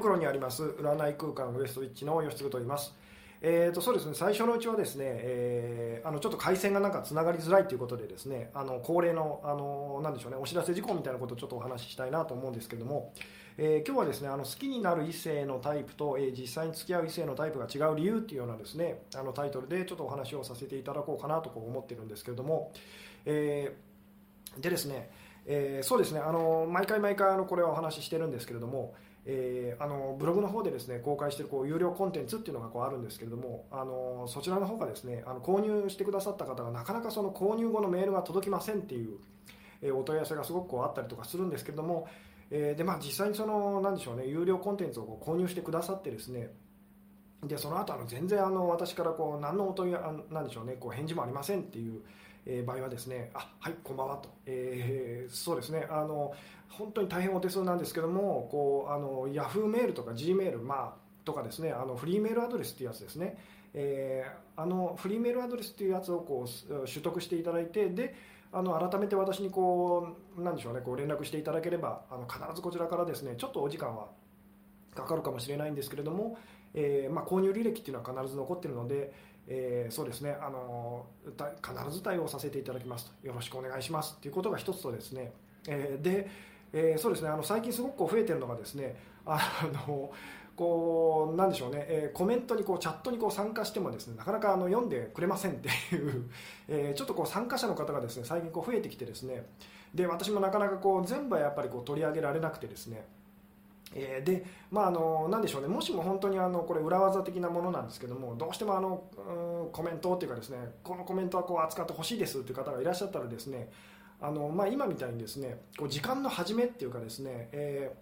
袋にあります占い空間ウエストウィッチの吉嗣と言います。えーとそうですね、最初のうちはですね、えー、あのちょっと回線がなんかつながりづらいということでですねあの恒例のあのなんでしょうねお知らせ事項みたいなことをちょっとお話ししたいなと思うんですけれども、えー、今日はですねあの好きになる異性のタイプと、えー、実際に付き合う異性のタイプが違う理由っていうようなですねあのタイトルでちょっとお話をさせていただこうかなとこう思ってるんですけれども、えー、でですね、えー、そうですねあの毎回毎回あのこれはお話ししてるんですけれどもえー、あのブログの方でですね公開しているこう有料コンテンツっていうのがこうあるんですけれどもあのそちらの方がですねあの購入してくださった方がなかなかその購入後のメールが届きませんっていう、えー、お問い合わせがすごくこうあったりとかするんですけれども、えー、でまあ、実際にそのなんでしょうね有料コンテンツをこう購入してくださってですねでその後あの全然あの私からこう何のお問いなんでしょうねこう返事もありませんっていうえ場合はですねあはいこんばんはと、えー、そうですねあの本当に大変お手数なんですけどもこうあのヤフーメールとか G メール、まあ、とかですねあのフリーメールアドレスっていうやつですね、えー、あのフリーメールアドレスっていうやつをこう取得していただいてであの改めて私にこうなんでしょうねこう連絡していただければあの必ずこちらからですねちょっとお時間はかかるかもしれないんですけれども、えー、まあ、購入履歴っていうのは必ず残ってるので、えー、そうですね。あの必ず対応させていただきますと。よろしくお願いします。ということが一つとですね、えー、でえー、そうですね。あの最近すごくこう増えてるのがですねあのこうなんでしょうね、えー、コメントにこうチャットにこう参加してもですねなかなかあの読んでくれませんっていう、えー、ちょっとこう参加者の方がですね最近こう増えてきてですね。で私もなかなかこう全部はやっぱりこう取り上げられなくてですね。えー、で、まあ、あのなんでしょうね。もしも本当にあのこれ裏技的なものなんですけどもどうしてもあの、うん、コメントっていうかですねこのコメントはこう扱ってほしいですという方がいらっしゃったらですねあの、まあ、今みたいにですねこう時間の始めっていうかですね、え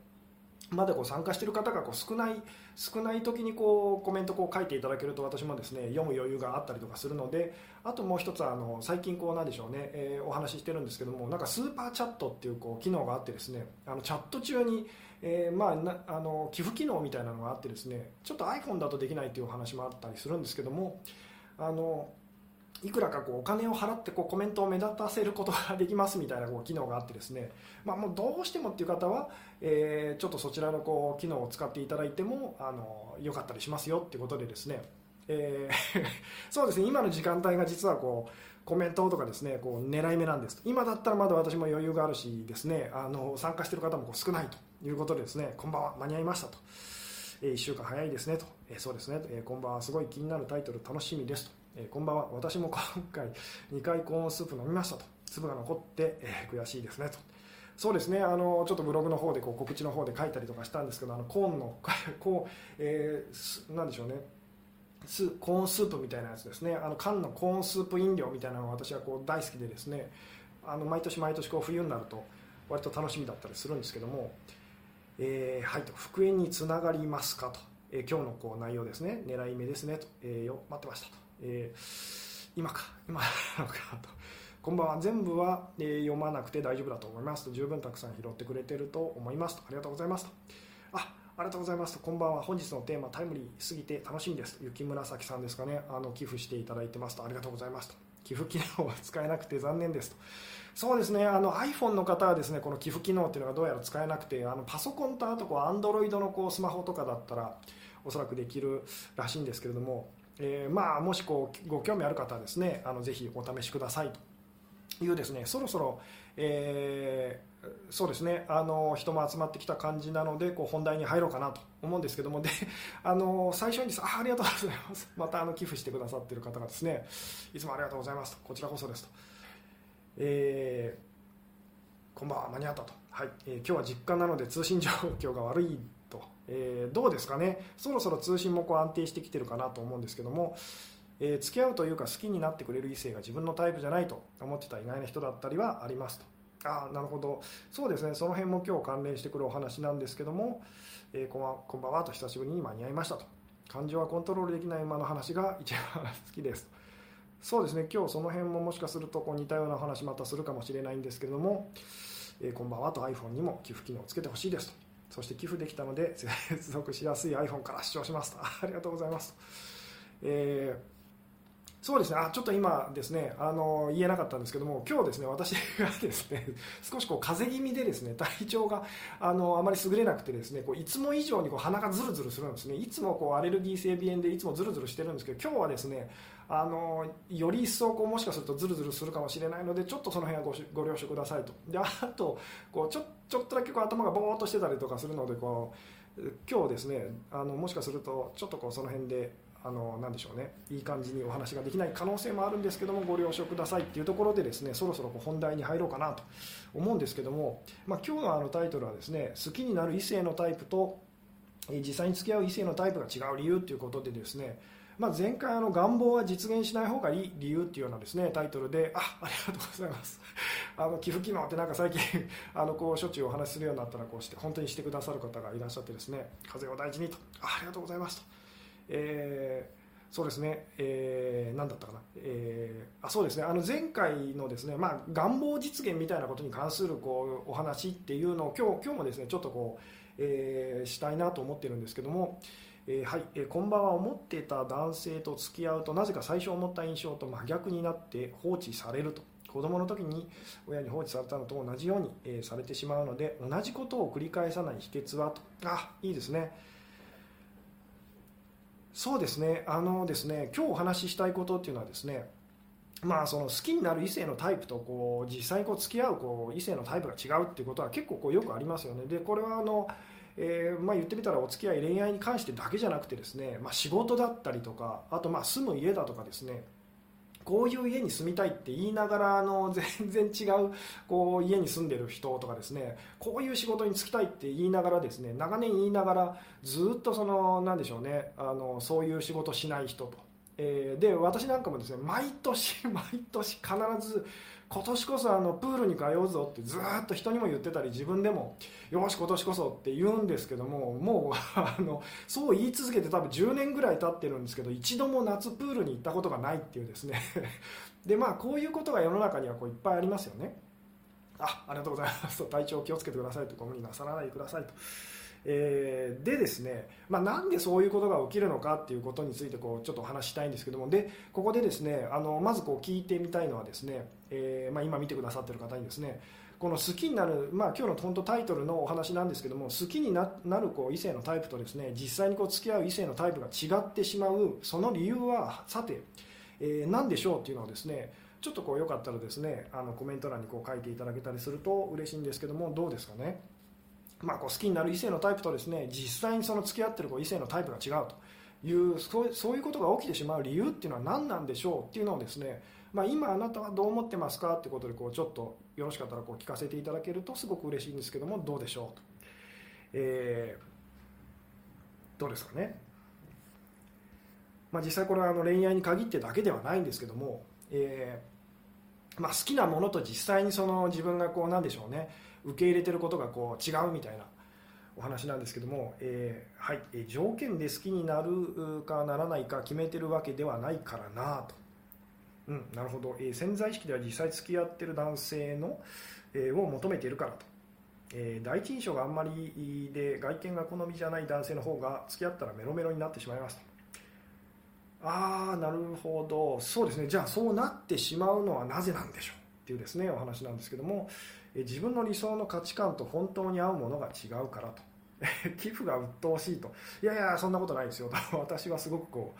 ー、まだこう参加している方がこう少ない少ない時にこうコメントこう書いていただけると私もですね読む余裕があったりとかするのであともう一つあの最近こうなんでしょうね、えー、お話ししてるんですけどもなんかスーパーチャットっていうこう機能があってですねあのチャット中にえー、まあ、あの寄付機能みたいなのがあってですねちょっと iPhone だとできないというお話もあったりするんですけどもあのいくらかこうお金を払ってこうコメントを目立たせることができますみたいなこう機能があってですね、まあ、もうどうしてもっていう方は、えー、ちょっとそちらのこう機能を使っていただいてもあのよかったりしますよっていうことでですね、えー そうですね今の時間帯が実はこうコメントとかですねこう狙い目なんです。今だったらまだ私も余裕があるしですねあの参加している方もこう少ないと。いうことですね。こんばんは。間に合いましたと、えー、1週間早いですねと、えー、そうですね、えー、こんばんは。すごい気になるタイトル。楽しみですと。えー、こんばんは。私も今回 2回コーンスープ飲みましたと。粒が残って、えー、悔しいですねと。そうですね。あのちょっとブログの方でこう告知の方で書いたりとかしたんですけどあのコーンの こう、えー、なんでしょうね。スコーンスープみたいなやつですね。あの缶のコーンスープ飲料みたいなのが私はこう大好きでですね。あの毎年毎年こう冬になると割と楽しみだったりするんですけども、えー、はいと復縁につながりますかと、えー、今日のこう内容ですね。狙い目ですねと、えー、よ待ってましたと。えー、今か。今なのかと。こんばんは。全部は、えー、読まなくて大丈夫だと思いますと。十分たくさん拾ってくれてると思いますと。ありがとうございますと。あありがとうございますと。こんばんは。本日のテーマタイムリーすぎて楽しみです。雪紫さんですかね。あの寄付していただいてますと。ありがとうございますと。寄付機能は使えなくて残念ですと。そうですね。あの iPhone の方はですねこの寄付機能っていうのがどうやら使えなくてあのパソコンとあとこう Android のこうスマホとかだったらおそらくできるらしいんですけれどもえー、まあ、もしこうご興味ある方はですねあのぜひお試しくださいというですねそろそろ、えー、そうですね。あの人も集まってきた感じなのでこう本題に入ろうかなと思うんですけども。であの最初にです。あありがとうございます。またあの寄付してくださっている方がですね。いつもありがとうございますと。こちらこそですと、えー、こんばんは。間に合ったと、はい。えー、今日は実家なので通信状況が悪いと。えー、どうですかね。そろそろ通信もこう安定してきてるかなと思うんですけども、えー、付き合うというか好きになってくれる異性が自分のタイプじゃないと思ってた意外な人だったりはありますと。あなるほど。そうですね。その辺も今日関連してくるお話なんですけども、えー、こんばこんばんはと久しぶりに間に合いましたと。感情はコントロールできない馬の話が一番好きです。そうですね。今日その辺ももしかするとこう似たような話またするかもしれないんですけれども、えー、こんばんはと iPhone にも寄付機能をつけてほしいですと。そして寄付できたので 接続しやすい iPhone から視聴しますと。ありがとうございます、えー、そうですね。あちょっと今ですねあの言えなかったんですけども今日ですね私がですね少しこう風邪気味でですね体調があのあまり優れなくてですねこういつも以上にこう鼻がズルズルするんですね。いつもこうアレルギー性鼻炎でいつもズルズルしてるんですけど今日はですねあのより一層こうもしかするとズルズルするかもしれないのでちょっとその辺はごご了承くださいと。であとこうちょちょっとだけこう頭がぼーっとしてたりとかするのでこう今日ですねあのもしかするとちょっとこうその辺であのなでしょうね。いい感じにお話ができない可能性もあるんですけどもご了承くださいっていうところでですねそろそろ本題に入ろうかなと思うんですけども、まあ、今日のあのタイトルはですね好きになる異性のタイプと実際に付き合う異性のタイプが違う理由ということでですねまあ、前回あの願望は実現しない方がいい理由っていうようなですねタイトルであありがとうございます。あの寄付機能ってなんか最近 あのこうしょっちゅうお話しするようになったらこうして本当にしてくださる方がいらっしゃってですね風邪を大事にと。ありがとうございますと、えー、そうですね、えー、何だったかな、えー、あそうですね。あの前回のですね、まあ、願望実現みたいなことに関するこうお話っていうのを今日今日もですねちょっとこう、えー、したいなと思ってるんですけども、えー、はい、えー、こんばんは。思ってた男性と付き合うとなぜか最初思った印象と真逆になって放置されると。子供の時に親に放置されたのと同じように、えー、されてしまうので同じことを繰り返さない秘訣はと。あいいですね。そうですねあのですね今日お話ししたいことっていうのはですねまあ、その好きになる異性のタイプとこう実際にこう付き合うこう異性のタイプが違うっていうことは結構こうよくありますよね。でこれはあのえー、まあ、言ってみたらお付き合い恋愛に関してだけじゃなくてですね、まあ、仕事だったりとかあとまあ住む家だとかですねこういう家に住みたいって言いながらあの 全然違うこう家に住んでる人とかですねこういう仕事に就きたいって言いながらですね長年言いながらずっとそのなんでしょうねあのそういう仕事しない人と、えー、で私なんかもですね毎年毎年必ず今年こそあのプールに通うぞってずっと人にも言ってたり自分でもよし今年こそって言うんですけどももうあのそう言い続けて多分10年ぐらい経ってるんですけど一度も夏プールに行ったことがないっていうですね。でまあこういうことが世の中にはこういっぱいありますよね。あありがとうございます。と体調気をつけてくださいとご無理なさらないでくださいと。えー、でですね、まあ、なんでそういうことが起きるのかっていうことについてこうちょっとお話したいんですけどもでここでですねあのまずこう聞いてみたいのはですね、えー、まあ、今見てくださってる方にですねこの好きになる、まあ、今日の本当タイトルのお話なんですけども好きになるこう異性のタイプとですね実際にこう付き合う異性のタイプが違ってしまうその理由はさて、えー、何でしょうっていうのをですねちょっとこうよかったらですねあのコメント欄にこう書いていただけたりすると嬉しいんですけどもどうですかね？まあ、こう好きになる異性のタイプとですね実際にその付き合ってる異性のタイプが違うというそうそういうことが起きてしまう理由っていうのは何なんでしょうっていうのをですね、まあ、今あなたはどう思ってますかってことでこうちょっとよろしかったらこう聞かせていただけるとすごく嬉しいんですけどもどうでしょうと、えー、どうですかね、まあ、実際これはあの恋愛に限ってだけではないんですけども、えーまあ、好きなものと実際にその自分がこうなんでしょうね受け入れてることがこう違うみたいなお話なんですけども、えー、はい、え条件で好きになるかならないか決めてるわけではないからなと、うん、なるほど、えー、潜在意識では実際付き合ってる男性の、えー、を求めているからと、えー、第一印象があんまりで外見が好みじゃない男性の方が付き合ったらメロメロになってしまいますと。ああなるほど。そうですね。じゃあそうなってしまうのはなぜなんでしょうっていうですねお話なんですけども、自分の理想の価値観と本当に合うものが違うからと。寄付が鬱陶しいと。いやいやそんなことないですよと。私はすごくこ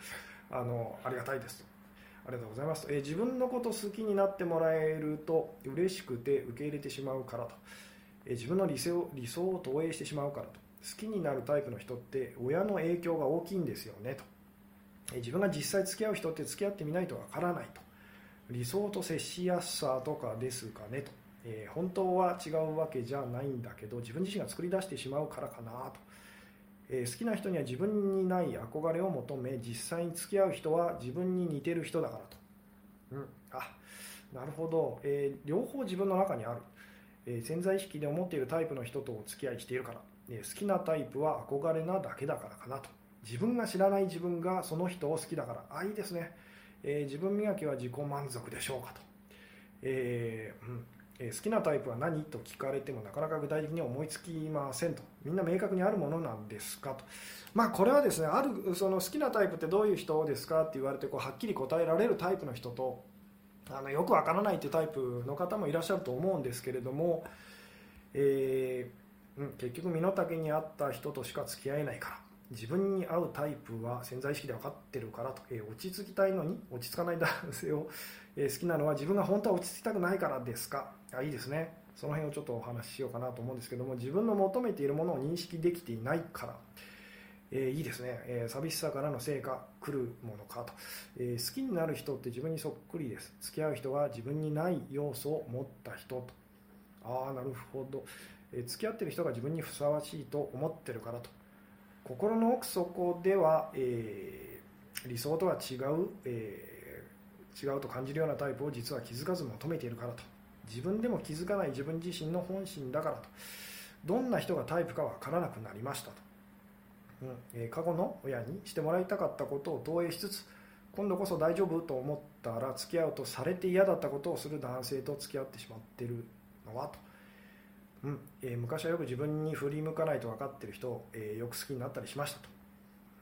うあのありがたいですと。ありがとうございますと、え自分のこと好きになってもらえると嬉しくて受け入れてしまうからと、え自分の理想理想を投影してしまうからと。好きになるタイプの人って親の影響が大きいんですよねと、え自分が実際付き合う人って付き合ってみないとわからないと。理想と接しやすさとかですかねと。えー、本当は違うわけじゃないんだけど自分自身が作り出してしまうからかなと、えー、好きな人には自分にない憧れを求め実際に付き合う人は自分に似てる人だからと、うん、あなるほど、えー、両方自分の中にある、え潜在意識で思っているタイプの人とお付き合いしているから、え好きなタイプは憧れなだけだからかなと。自分が知らない自分がその人を好きだから。あいいですね、え自分磨きは自己満足でしょうかと、えーうん。え好きなタイプは何と聞かれてもなかなか具体的に思いつきませんと。みんな明確にあるものなんですかと、まあ、これはですねあるその好きなタイプってどういう人ですかって言われてこうはっきり答えられるタイプの人とあのよくわからないというタイプの方もいらっしゃると思うんですけれども、えー、うん、結局身の丈に合った人としか付き合えないから自分に合うタイプは潜在意識で分かってるからと、えー、落ち着きたいのに落ち着かない男性を、えー、好きなのは自分が本当は落ち着きたくないからですか？あいいですね。その辺をちょっとお話ししようかなと思うんですけども自分の求めているものを認識できていないから。えー、いいですね、えー、寂しさからの成果来るものかと、えー、好きになる人って自分にそっくりです。付き合う人は自分にない要素を持った人と。ああなるほど、え付き合ってる人が自分にふさわしいと思ってるからと。心の奥底では、え理想とは違う、え違うと感じるようなタイプを実は気づかず求めているからと。自分でも気づかない自分自身の本心だからと。どんな人がタイプか分からなくなりましたと。うん。え過去の親にしてもらいたかったことを投影しつつ今度こそ大丈夫と思ったら付き合うとされて嫌だったことをする男性と付き合ってしまってるのはと、うん。えー、昔はよく自分に振り向かないと分かってる人を、えー、よく好きになったりしましたと、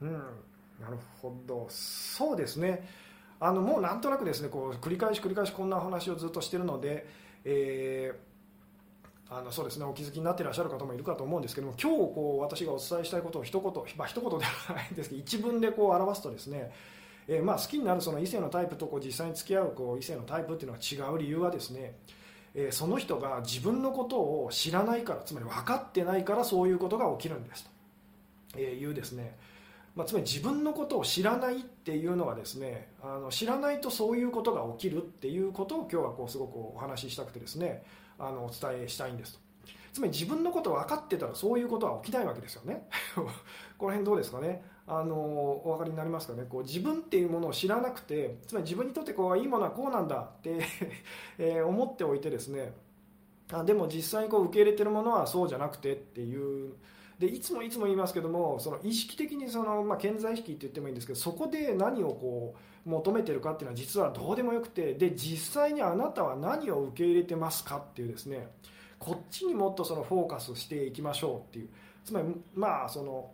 うん、なるほど。そうですね。あのもうなんとなくですねこう繰り返し繰り返しこんな話をずっとしてるので、えーあのそうですねお気づきになっていらっしゃる方もいるかと思うんですけども今日こう私がお伝えしたいことを一言、まあ一言ではないんですけど一文でこう表すとですね、えー、まあ好きになるその異性のタイプとこう実際に付き合うこう異性のタイプっていうのは違う理由はですね、えー、その人が自分のことを知らないからつまり分かってないからそういうことが起きるんですというですねまあ、つまり自分のことを知らないっていうのはですねあの知らないとそういうことが起きるっていうことを今日はこうすごくお話ししたくてですねあのお伝えしたいんですと。つまり自分のこと分かってたらそういうことは起きないわけですよね。この辺どうですかね。あのお分かりになりますかね。こう自分っていうものを知らなくてつまり自分にとってこういいものはこうなんだって え思っておいてですねあでも実際にこう受け入れてるものはそうじゃなくてっていうでいつもいつも言いますけどもその意識的にその、まあ、健在意識って言ってもいいんですけどそこで何をこう求めてるかっていうのは実はどうでもよくてで実際にあなたは何を受け入れてますかっていうですねこっちにもっとそのフォーカスしていきましょうっていうつまりまあその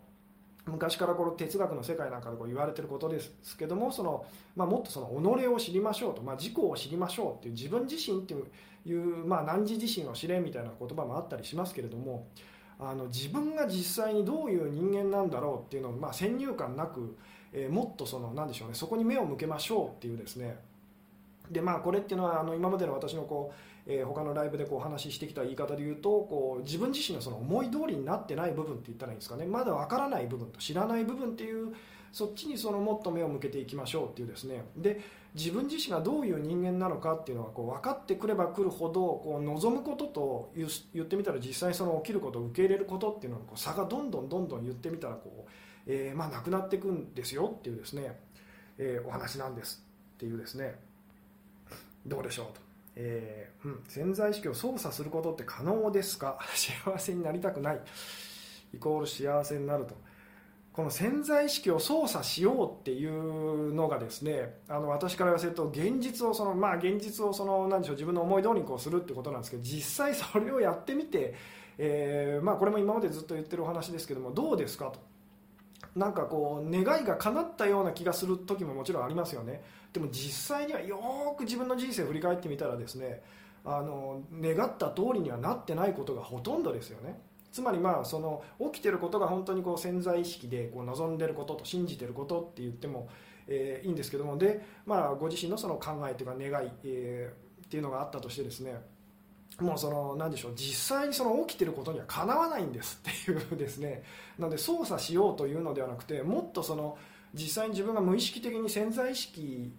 昔からこの哲学の世界なんかでこう言われてることですけどもその、まあ、もっとその己を知りましょうと、まあ、自己を知りましょうっていう自分自身っていう、まあ、汝自身を知れみたいな言葉もあったりしますけれどもあの自分が実際にどういう人間なんだろうっていうのを、まあ、先入観なく、えー、もっとその何でしょうねそこに目を向けましょうっていうですね。でまあこれっていうのはあの今までの私のこう、えー、他のライブでこうお話ししてきた言い方で言うとこう自分自身のその思い通りになってない部分って言ったらいいんですかね。まだ分からない部分と知らない部分っていうそっちにそのもっと目を向けていきましょうっていうですね。で自分自身がどういう人間なのかっていうのはこう分かってくればくるほどこう望むことと言ってみたら実際その起きることを受け入れることっていうののこう差がどんどんどんどん言ってみたらこう、えー、まあなくなっていくんですよっていうですね、えー、お話なんです。っていうですねどうでしょう。と。えーうん、潜在意識を操作することって可能ですか？幸せになりたくない。イコール幸せになると。この潜在意識を操作しようっていうのがですねあの私から言わせると現実をそのまあ現実をその何でしょう自分の思い通りにこうするってことなんですけど実際それをやってみて、え、まあこれも今までずっと言ってるお話ですけどもどうですかと。なんかこう願いが叶ったような気がする時ももちろんありますよね。でも実際にはよく自分の人生を振り返ってみたらですねあの願った通りにはなってないことがほとんどですよね。つまりまあその起きてることが本当にこう潜在意識でこう望んでることと信じてることって言っても、え、いいんですけども。で、まあ、ご自身のその考えというか願い、えー、っていうのがあったとしてですねもうその何でしょう実際にその起きてることにはかなわないんですっていうですね。なので操作しようというのではなくてもっとその実際に自分が無意識的に潜在意識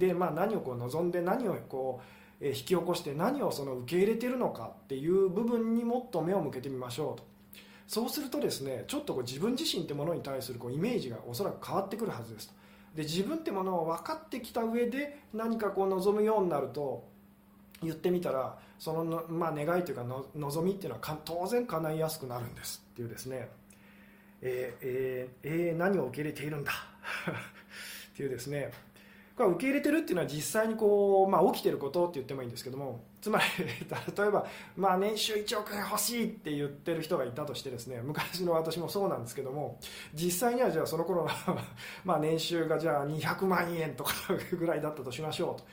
でまあ何をこう望んで何をこう引き起こして何をその受け入れてるのかっていう部分にもっと目を向けてみましょうと。そうするとですねちょっとこう自分自身ってものに対するこうイメージがおそらく変わってくるはずですと。で自分ってものを分かってきた上で何かこう望むようになると言ってみたらその、まあ、願いというか望みっていうのは当然叶いやすくなるんですっていうですね。え、えー、えー、何を受け入れているんだ？っていうですね。これは受け入れてるっていうのは実際にこう、まあ、起きてることって言ってもいいんですけどもつまり 例えば、まあ、年収1億円欲しいって言ってる人がいたとしてですね昔の私もそうなんですけども実際にはじゃあその頃の ま年収がじゃあ200万円とかぐらいだったとしましょうと。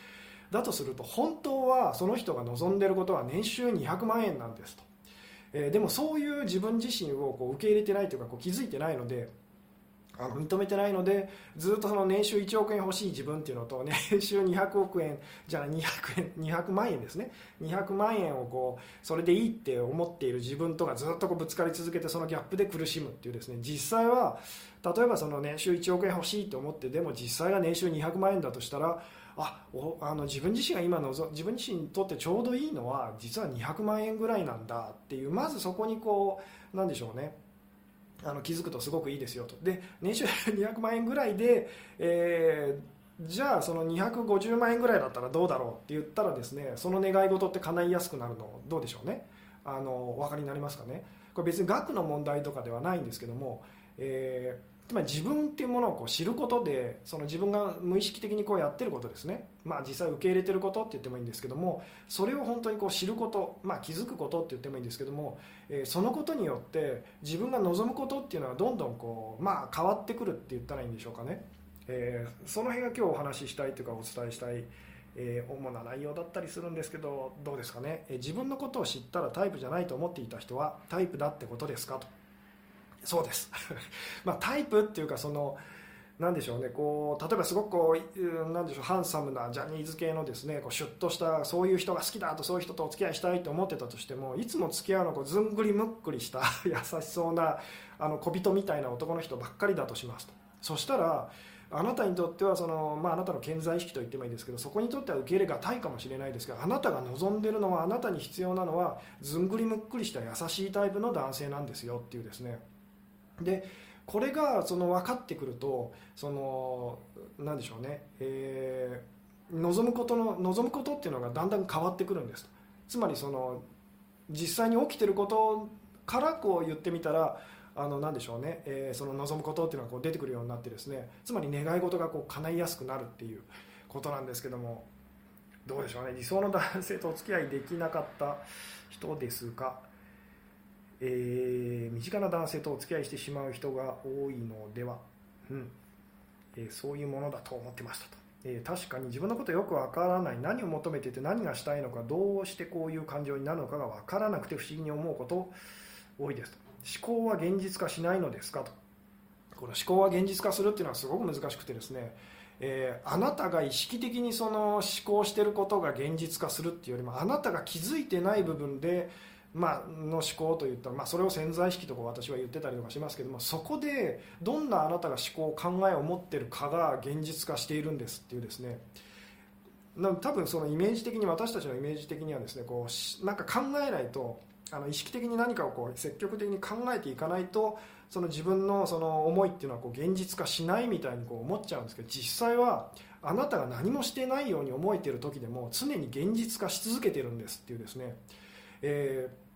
だとすると本当はその人が望んでることは年収200万円なんですと、えー、でもそういう自分自身をこう受け入れてないというかこう気づいてないのであの認めてないのでずっとその年収1億円欲しい自分っていうのと年収200億円じゃあ200円200万円ですね。200万円をこうそれでいいって思っている自分とかずっとこうぶつかり続けてそのギャップで苦しむっていうですね。実際は例えばその年収1億円欲しいと思ってでも実際が年収200万円だとしたらあおあの自分自身が今の自分自身にとってちょうどいいのは実は200万円ぐらいなんだっていうまずそこにこうなんでしょうね。あの気づくとすごくいいですよと。で年収200万円ぐらいで、えー、じゃあその250万円ぐらいだったらどうだろうって言ったらですねその願い事って叶いやすくなるのどうでしょうね。あのお分かりになりますかね。これ別に額の問題とかではないんですけども、えーつまり自分っていうものをこう知ることでその自分が無意識的にこうやってることですね、まあ、実際受け入れてることって言ってもいいんですけどもそれを本当にこう知ること、まあ、気づくことって言ってもいいんですけども、えー、そのことによって自分が望むことっていうのはどんどんこう、まあ、変わってくるって言ったらいいんでしょうかね、えー、その辺が今日お話ししたいというかお伝えしたいえー、主な内容だったりするんですけどどうですかね、えー、自分のことを知ったらタイプじゃないと思っていた人はタイプだってことですかと。そうです。まあタイプっていうかそのなんでしょうねこう例えばすごくこうなんでしょうハンサムなジャニーズ系のですねこうシュッとしたそういう人が好きだとそういう人とお付き合いしたいと思ってたとしてもいつも付き合うのこうずんぐりむっくりした 優しそうなあの小人みたいな男の人ばっかりだとしますと。そしたらあなたにとってはその、まあ、あなたの健在意識と言ってもいいですけどそこにとっては受け入れがたいかもしれないですがあなたが望んでるのはあなたに必要なのはずんぐりむっくりした優しいタイプの男性なんですよっていうですね。でこれがその分かってくるとそのなんでしょうね、えー、望むことの望むことっていうのがだんだん変わってくるんです。つまりその実際に起きてることからこう言ってみたらあの何でしょうね、えー、その望むことっていうのがこう出てくるようになってですね。つまり願い事がこう叶いやすくなるっていうことなんですけども。どうでしょうね。理想の男性とお付き合いできなかった人ですが。えー、身近な男性とお付き合いしてしまう人が多いのでは、うん。えー、そういうものだと思ってましたと、えー、確かに自分のことよくわからない。何を求めてて何がしたいのかどうしてこういう感情になるのかがわからなくて不思議に思うこと多いですと。思考は現実化しないのですかと。この思考は現実化するっていうのはすごく難しくてですねえー、あなたが意識的にその思考してることが現実化するっていうよりもあなたが気づいてない部分でまあの思考といったら、まあ、それを潜在意識とか私は言ってたりとかしますけどもそこでどんなあなたが思考考えを持ってるかが現実化しているんですっていうですね。多分そのイメージ的に私たちのイメージ的にはですねこうなんか考えないとあの意識的に何かをこう積極的に考えていかないとその自分のその思いっていうのはこう現実化しないみたいにこう思っちゃうんですけど実際はあなたが何もしてないように思えてる時でも常に現実化し続けてるんですっていうですね、えー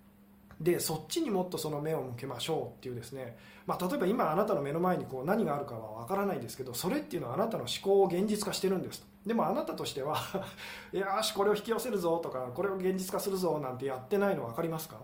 でそっちにもっとその目を向けましょうっていうですね、まあ、例えば今あなたの目の前にこう何があるかは分からないですけどそれっていうのはあなたの思考を現実化してるんですでもあなたとしては よしこれを引き寄せるぞとかこれを現実化するぞなんてやってないの分かりますか？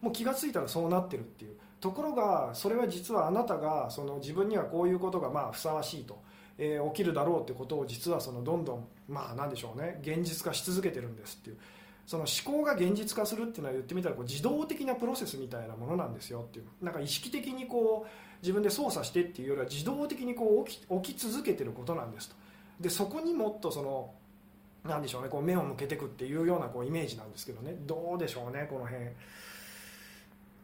もう気が付いたらそうなってるっていう。ところがそれは実はあなたがその自分にはこういうことがまあふさわしいと、えー、起きるだろうってことを実はそのどんどんまあ何でしょうね。現実化し続けてるんですっていう。その思考が現実化するっていうのは言ってみたらこう自動的なプロセスみたいなものなんですよっていうなんか意識的にこう自分で操作してっていうよりは自動的にこう起き起き続けてることなんですと。でそこにもっとそのなんでしょうねこう目を向けていくっていうようなこうイメージなんですけどね。どうでしょうねこの辺、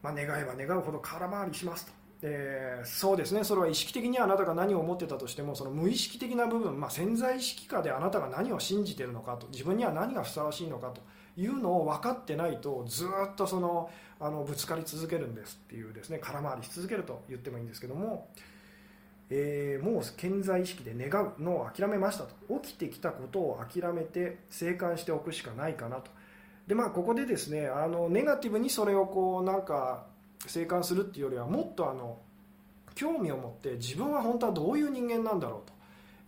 まあ、願えば願うほど空回りしますと。えー、そうですね。それは意識的にあなたが何を思ってたとしてもその無意識的な部分、まあ、潜在意識下であなたが何を信じているのかと。自分には何がふさわしいのかと。いうのを分かってないとずっとそのあのぶつかり続けるんですっていうですね空回りし続けると言ってもいいんですけども、えー、もう健在意識で願うのを諦めましたと。起きてきたことを諦めて静観しておくしかないかなと。でまあここでですねあのネガティブにそれをこうなんか静観するっていうよりはもっとあの興味を持って自分は本当はどういう人間なんだろうと。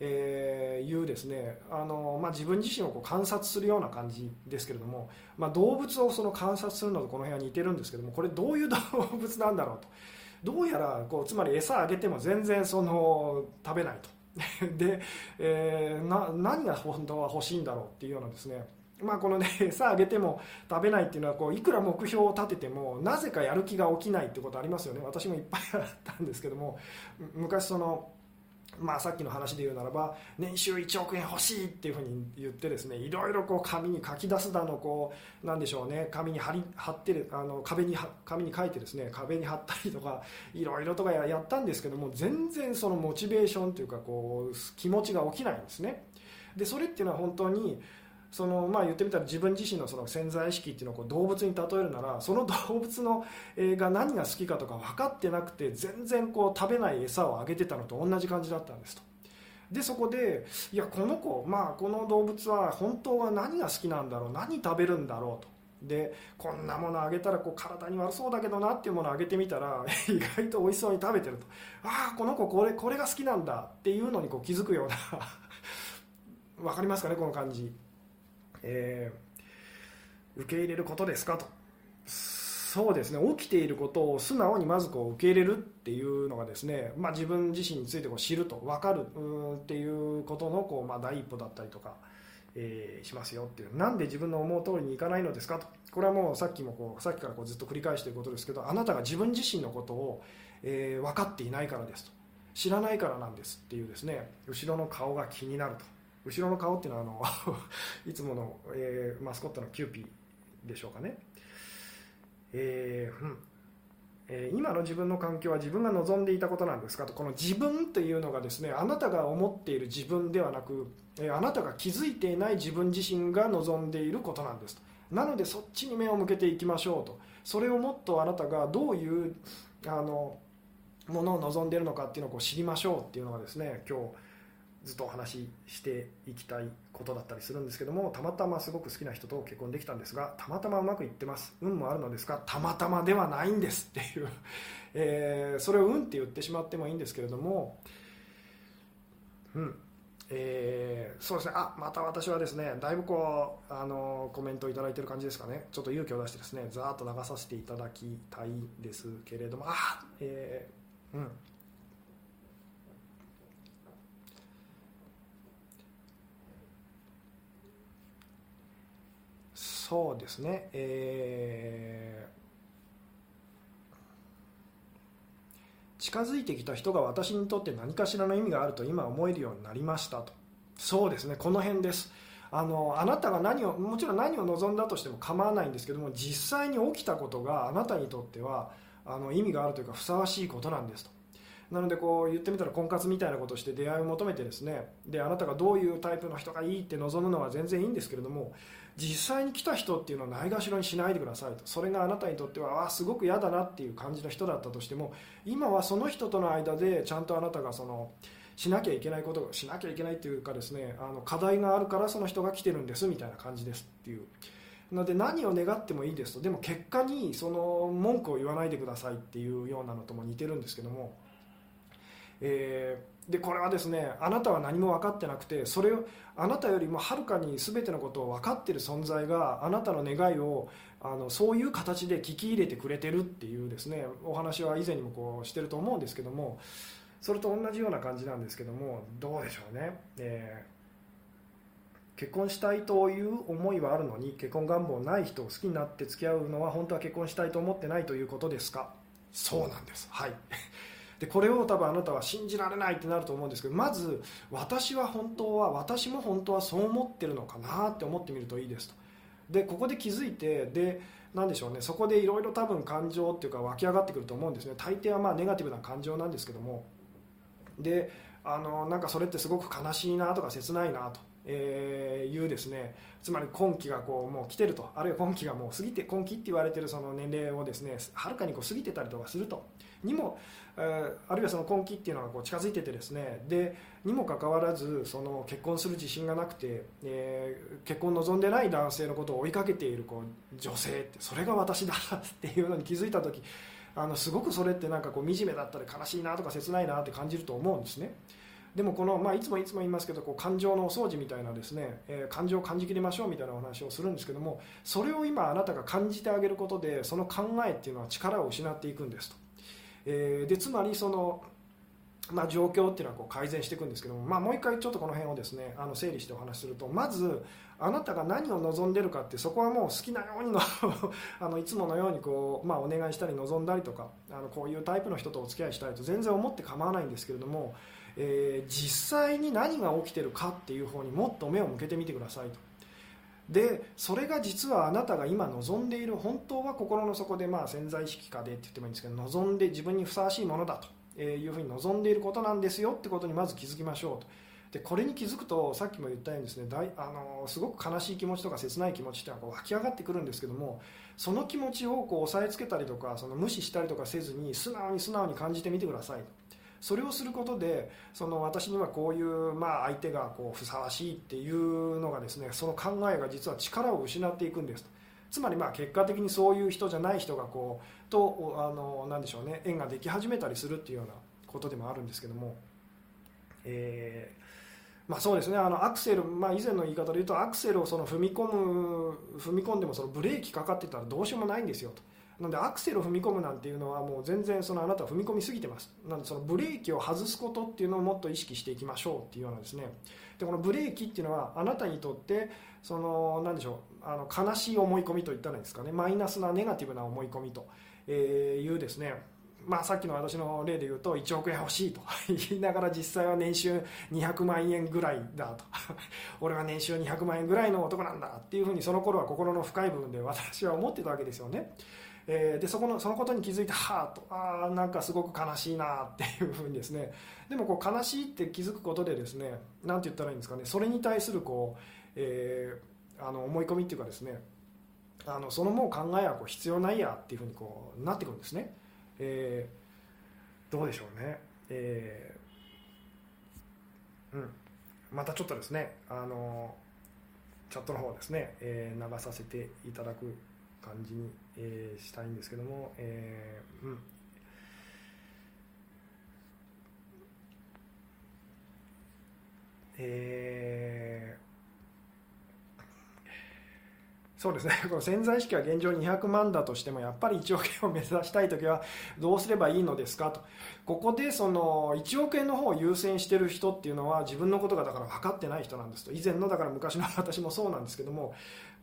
えー、いうですねあの、まあ、自分自身をこう観察するような感じですけれども、まあ、動物をその観察するのとこの辺は似てるんですけどもこれどういう動物なんだろうと。どうやらこうつまり餌あげても全然その食べないと。で、えー、な何が本当は欲しいんだろうっていうようなですね。まあこのね餌あげても食べないっていうのはこういくら目標を立ててもなぜかやる気が起きないってことありますよね。私もいっぱいあったんですけども昔そのまあ、さっきの話で言うならば年収1億円欲しいっていうふうに言ってですねいろいろこう紙に書き出すだのこうなんでしょうね紙に貼り貼ってるあの壁に紙に書いてですね壁に貼ったりとかいろいろとかやったんですけども全然そのモチベーションというかこう気持ちが起きないんですね。でそれっていうのは本当にそのまあ、言ってみたら自分自身のその潜在意識っていうのをこう動物に例えるならその動物のが何が好きかとか分かってなくて全然こう食べない餌をあげてたのと同じ感じだったんですと。でそこでいやこの子、まあ、この動物は本当は何が好きなんだろう何食べるんだろうと。でこんなものあげたらこう体に悪そうだけどなっていうものあげてみたら 意外と美味しそうに食べてるとああこの子これこれが好きなんだっていうのにこう気づくような 分かりますかねこの感じえー、受け入れることですかと。そうですね。起きていることを素直にまずこう受け入れるっていうのがですね、まあ、自分自身についてこう知ると分かるっていうことのこう、まあ、第一歩だったりとか、えー、しますよっていう。なんで自分の思う通りにいかないのですかと。これはもうさっきもこうさっきからこうずっと繰り返していることですけどあなたが自分自身のことを、えー、分かっていないからですと。知らないからなんですっていうですね後ろの顔が気になると。後ろの顔っていうのはあの いつもの、えー、マスコットのキューピーでしょうかね、えーうん。えー、今の自分の環境は自分が望んでいたことなんですかと。この自分というのがですねあなたが思っている自分ではなく、えー、あなたが気づいていない自分自身が望んでいることなんですと。なのでそっちに目を向けていきましょうと。それをもっとあなたがどういうあのものを望んでいるのかっていうのをこう知りましょうっていうのがですね今日ずっとお話ししていきたいことだったりするんですけどもたまたますごく好きな人と結婚できたんですがたまたまうまくいってます。運もあるのですがたまたまではないんですっていう、えー、それを運って言ってしまってもいいんですけれどもうん。えー、そうですね。あまた私はですねだいぶこうあのコメントをいいてる感じですかね。ちょっと勇気を出してですねざーっと流させていただきたいですけれどもあえー、うん。そうですね、えー、近づいてきた人が私にとって何かしらの意味があると今思えるようになりましたと。そうですね。この辺です。あのあなたが何をもちろん何を望んだとしても構わないんですけども実際に起きたことがあなたにとってはあの意味があるというかふさわしいことなんですと。なのでこう言ってみたら婚活みたいなことをして出会いを求めてですねであなたがどういうタイプの人がいいって望むのは全然いいんですけれども実際に来た人っていうのはないがしろにしないでくださいと。それがあなたにとってはあすごく嫌だなっていう感じの人だったとしても今はその人との間でちゃんとあなたがそのしなきゃいけないことしなきゃいけないっていうかですねあの課題があるからその人が来てるんですみたいな感じですっていう。ので何を願ってもいいですと。でも結果にその文句を言わないでくださいっていうようなのとも似てるんですけども、えーでこれはですねあなたは何も分かってなくてそれをあなたよりもはるかに全てのことを分かってる存在があなたの願いをあのそういう形で聞き入れてくれてるっていうですねお話は以前にもこうしてると思うんですけどもそれと同じような感じなんですけどもどうでしょうね、えー、結婚したいという思いはあるのに結婚願望ない人を好きになって付き合うのは本当は結婚したいと思ってないということですか？そうなんです。はい。でこれを多分あなたは信じられないってなると思うんですけどまず私は本当は私も本当はそう思ってるのかなって思ってみるといいですと。でここで気づいてで何でしょうね。そこでいろいろ多分感情っていうか湧き上がってくると思うんですね。大抵はまあネガティブな感情なんですけども。であのなんかそれってすごく悲しいなとか切ないなと。えー、いうですねつまり今期がこうもう来てるとあるいは今期がもう過ぎて今期って言われてるその年齢をですねはるかにこう過ぎてたりとかするとにもえあるいはその根気っていうのがこう近づいててですねでにもかかわらずその結婚する自信がなくて、えー、結婚望んでない男性のことを追いかけているこう女性ってそれが私だっていうのに気づいた時あのすごくそれってなんかこう惨めだったり悲しいなとか切ないなって感じると思うんですね。でもこの、まあ、いつもいつも言いますけどこう感情のお掃除みたいなですね、えー、感情を感じきりましょうみたいなお話をするんですけどもそれを今あなたが感じてあげることでその考えっていうのは力を失っていくんですと、えー、でつまりそのまあ、状況っていうのはこう改善していくんですけども、まあ、もう一回ちょっとこの辺をですねあの整理してお話しするとまずあなたが何を望んでるかってそこはもう好きなようにの あのいつものようにこう、まあ、お願いしたり望んだりとかあのこういうタイプの人とお付き合いしたいと全然思って構わないんですけれどもえー、実際に何が起きてるかっていう方にもっと目を向けてみてくださいと。でそれが実はあなたが今望んでいる本当は心の底でまあ潜在意識化でって言ってもいいんですけど望んで自分にふさわしいものだというふうに望んでいることなんですよってことにまず気づきましょうと。でこれに気づくとさっきも言ったようにですねだいあのすごく悲しい気持ちとか切ない気持ちっていうのはこう湧き上がってくるんですけどもその気持ちをこう押さえつけたりとかその無視したりとかせずに素直に素直に感じてみてくださいそれをすることでその私にはこういう、まあ、相手がこうふさわしいっていうのがですねその考えが実は力を失っていくんですつまりまあ結果的にそういう人じゃない人がこうとあのなでしょうね縁ができ始めたりするっていうようなことでもあるんですけども、えーまあ、そうですねあのアクセル、まあ、以前の言い方で言うとアクセルをその踏み込む踏み込んでもそのブレーキかかってたらどうしようもないんですよと。なのでアクセルを踏み込むなんていうのはもう全然そのあなたは踏み込みすぎてます。なのでそのブレーキを外すことっていうのをもっと意識していきましょうっていうようなですね。でこのブレーキっていうのはあなたにとってその何でしょうあの悲しい思い込みといったらいいですかね。マイナスなネガティブな思い込みというですね。まあ、さっきの私の例で言うと1億円欲しいと 言いながら実際は年収200万円ぐらいだと。俺は年収200万円ぐらいの男なんだっていうふうにその頃は心の深い部分で私は思ってたわけですよね。えー、でそこのそのことに気づいてはあとあなんかすごく悲しいなっていうふうにですね。でもこう悲しいって気づくことでですね何て言ったらいいんですかね。それに対するこう、えー、あの思い込みっていうかですねあのそのもう考えはこう必要ないやっていうふうにこうなってくるんですね、えー、どうでしょうね、えー、うん。またちょっとですねあのチャットの方ですね、えー、流させていただく感じに、えー、したいんですけども、えー、うん。えー、そうですね。この潜在意識は現状200万だとしてもやっぱり1億円を目指したいときはどうすればいいのですかと。ここでその1億円の方を優先してる人っていうのは自分のことがだから分かってない人なんですと。以前のだから昔の私もそうなんですけども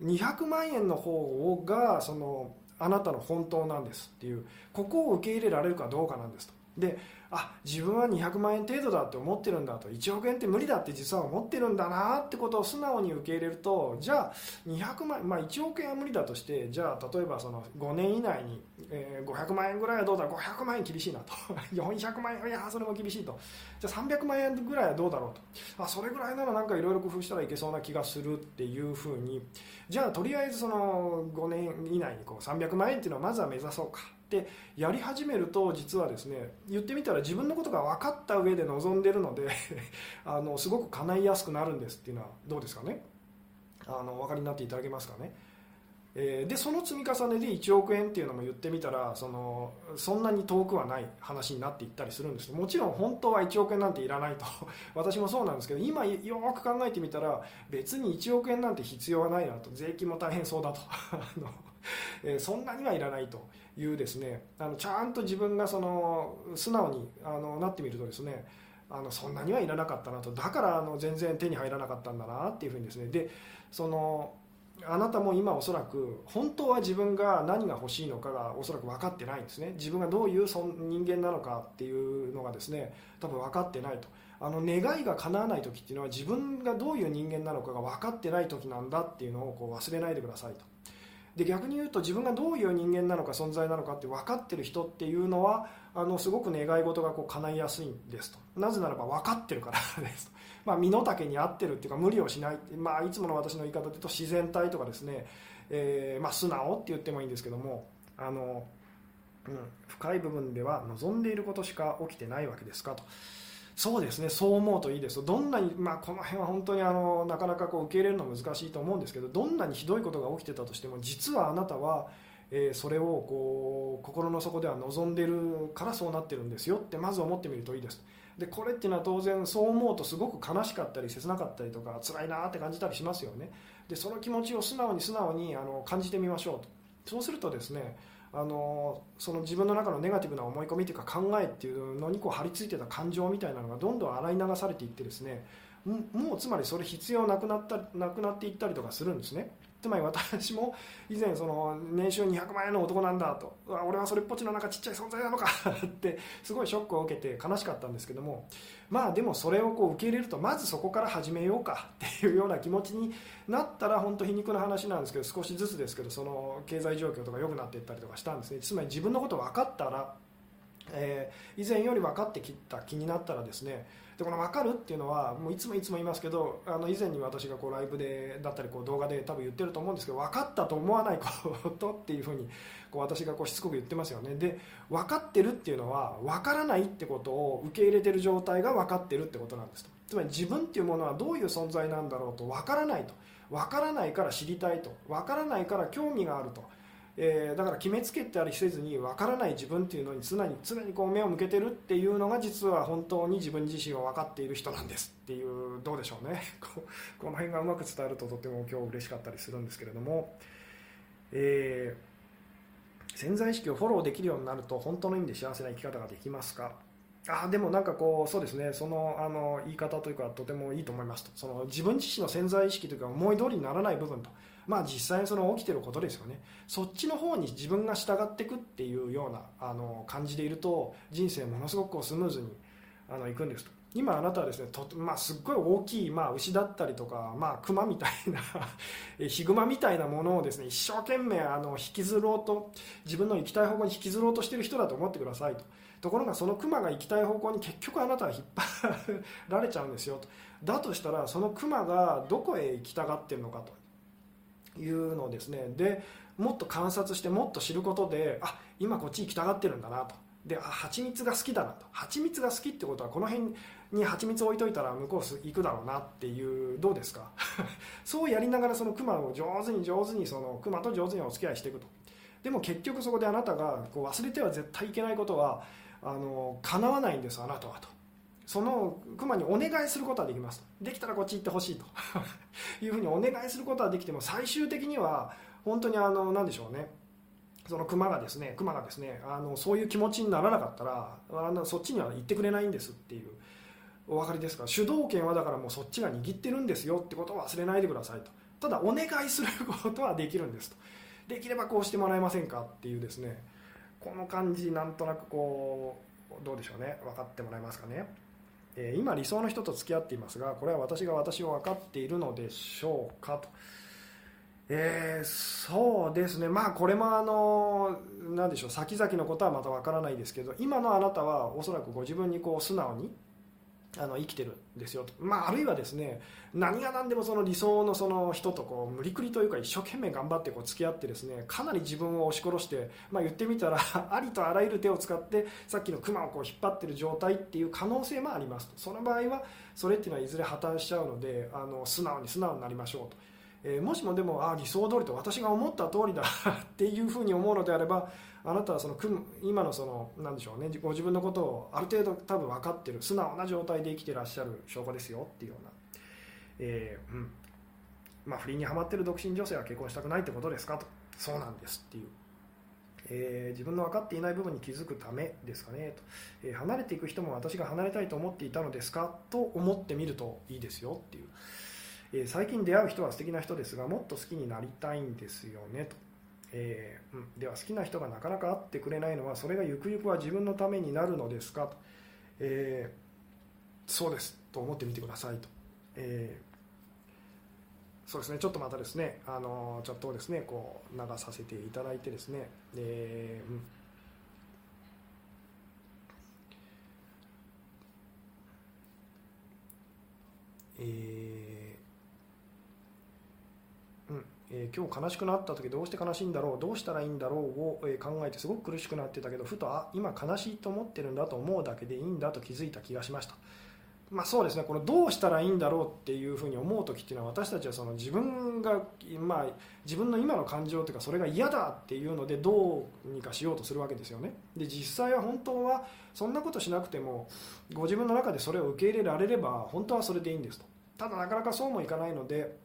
200万円の方がそのあなたの本当なんですっていうここを受け入れられるかどうかなんですと。であ自分は200万円程度だって思ってるんだと。1億円って無理だって実は思ってるんだなってことを素直に受け入れるとじゃあ200万、まあ、1億円は無理だとしてじゃあ例えばその5年以内に、えー、500万円ぐらいはどうだ？500万円厳しいなと。400万円いやそれも厳しいと。じゃあ300万円ぐらいはどうだろうと。あそれぐらいならなんかいろいろ工夫したらいけそうな気がするっていうふうに。じゃあとりあえずその5年以内にこう300万円っていうのをまずは目指そうか。でやり始めると実はですね言ってみたら自分のことが分かった上で臨んでるので あのすごく叶いやすくなるんですっていうのはどうですかね?あのお分かりになっていただけますかね、えー、でその積み重ねで1億円っていうのも言ってみたらそのそんなに遠くはない話になっていったりするんです。もちろん本当は1億円なんていらないと。私もそうなんですけど今よく考えてみたら別に1億円なんて必要はないなと。税金も大変そうだと。え、そんなにはいらないというですねあのちゃんと自分がその素直にあのなってみるとですねあのそんなにはいらなかったなと。だからあの全然手に入らなかったんだなっていうふうにですね。でそのあなたも今おそらく本当は自分が何が欲しいのかがおそらく分かってないんですね。自分がどういう人間なのかっていうのがですね多分分かってないと。あの願いが叶わない時っていうのは自分がどういう人間なのかが分かってない時なんだっていうのをこう忘れないでくださいと。で逆に言うと自分がどういう人間なのか存在なのかって分かってる人っていうのはあのすごく願い事がこう叶いやすいんですと。なぜならば分かってるからですと、まあ、身の丈に合ってるっていうか無理をしない、まあ、いつもの私の言い方で言うと自然体とかですね、えー、まあ、素直って言ってもいいんですけどもあの、うん、深い部分では望んでいることしか起きてないわけですかと。そうですね。そう思うといいです。どんなに、まあ、この辺は本当にあのなかなかこう受け入れるの難しいと思うんですけどどんなにひどいことが起きてたとしても実はあなたは、えー、それをこう心の底では望んでるからそうなってるんですよってまず思ってみるといいです。でこれっていうのは当然そう思うとすごく悲しかったり切なかったりとか辛いなって感じたりしますよね。でその気持ちを素直に素直にあの感じてみましょうと。そうするとですねあのその自分の中のネガティブな思い込みというか考えっていうのにこう張り付いてた感情みたいなのがどんどん洗い流されていってですねもうつまりそれ必要なくなったなくなっていったりとかするんですね。つまり私も以前その年収200万円の男なんだと俺はそれっぽっちの中ちっちゃい存在なのか ってすごいショックを受けて悲しかったんですけどもまあでもそれをこう受け入れるとまずそこから始めようか っていうような気持ちになったら本当皮肉な話なんですけど少しずつですけどその経済状況とか良くなっていったりとかしたんですね。つまり自分のこと分かったらえ、以前より分かってきた気になったらですねでこの分かるっていうのはもういつもいつも言いますけどあの以前に私がこうライブでだったりこう動画で多分言ってると思うんですけど分かったと思わないことっていうふうにこう私がこうしつこく言ってますよね。で分かってるっていうのは分からないってことを受け入れてる状態が分かってるってことなんですと。つまり自分っていうものはどういう存在なんだろうと分からないと。分からないから知りたいと。分からないから興味があると。えー、だから決めつけたりせずに分からない自分っていうのに常に常にこう目を向けてるっていうのが実は本当に自分自身を分かっている人なんですっていうどうでしょうね。この辺がうまく伝えるととても今日嬉しかったりするんですけれども、えー、潜在意識をフォローできるようになると本当の意味で幸せな生き方ができますか？あでもなんかこうそうですね。そのあの言い方というかとてもいいと思いますと。その自分自身の潜在意識というか思い通りにならない部分と。まあ、実際にその起きてることですよね。そっちの方に自分が従っていくっていうようなあの感じでいると人生ものすごくスムーズにあのいくんですと。今あなたはですねと、まあ、すっごい大きい、まあ、牛だったりとか、まあ、熊みたいな ヒグマみたいなものをですね一生懸命あの引きずろうと自分の行きたい方向に引きずろうとしてる人だと思ってくださいと。ところがその熊が行きたい方向に結局あなたは引っ張られちゃうんですよと。だとしたらその熊がどこへ行きたがってるのかと。いうのですねでもっと観察してもっと知ることであ今こっち行きたがってるんだなと。であ蜂蜜が好きだなと。蜂蜜が好きってことはこの辺に蜂蜜置いといたら向こう行くだろうなっていうどうですか？そうやりながらそのクマを上手に上手にそのクマと上手にお付き合いしていくと。でも結局そこであなたがこう忘れては絶対いけないことはあの叶わないんですあなたはと。そのクマにお願いすることはできます。できたらこっち行ってほしいと。いうふうにお願いすることはできても最終的には本当にあの何でしょうね。そのクマがですねクマがですねあのそういう気持ちにならなかったらあのそっちには行ってくれないんですっていうお分かりですか？主導権はだからもうそっちが握ってるんですよってことを忘れないでくださいと。ただお願いすることはできるんですと。できればこうしてもらえませんかっていうですね。この感じなんとなくこうどうでしょうね。分かってもらえますかね。え今理想の人と付き合っていますがこれは私が私を分かっているのでしょうかと、えー、そうですね。まあこれもあの何でしょう。先々のことはまた分からないですけど今のあなたはおそらくご自分にこう素直にあの生きてるんですよと、まあ、あるいはですね何が何でもその理想のその人とこう無理くりというか一生懸命頑張ってこう付き合ってですねかなり自分を押し殺して、まあ、言ってみたら ありとあらゆる手を使ってさっきのクマをこう引っ張ってる状態っていう可能性もありますとその場合はそれっていうのはいずれ破綻しちゃうのであの素直に素直になりましょうと。えー、もしもでもあ理想通りと私が思った通りだっていうふうに思うのであればあなたはその今のその何でしょうねご自分のことをある程度多分分かってる素直な状態で生きてらっしゃる証拠ですよっていうような、えー、うん。まあ、不倫にはまってる独身女性は結婚したくないってことですか？と。そうなんですっていう、えー、自分の分かっていない部分に気づくためですかね？と、えー、離れていく人も私が離れたいと思っていたのですか？と思ってみるといいですよっていう、えー、最近出会う人は素敵な人ですがもっと好きになりたいんですよね？と。えー、うん、では好きな人がなかなか会ってくれないのはそれがゆくゆくは自分のためになるのですかと、えー、そうです。と思ってみてくださいと、えー、そうですね。ちょっとまたですねあのチャットをですねこう流させていただいてですね、えーうん。えーえー、今日悲しくなった時どうして悲しいんだろうどうしたらいいんだろうを、え考えてすごく苦しくなってたけどふとあ今悲しいと思ってるんだと思うだけでいいんだと気づいた気がしました。まあ、そうですね。このどうしたらいいんだろうっていうふうに思う時っていうのは私たちはその自分が、まあ、自分の今の感情というかそれが嫌だっていうのでどうにかしようとするわけですよね。で実際は本当はそんなことしなくてもご自分の中でそれを受け入れられれば本当はそれでいいんですと。ただなかなかそうもいかないので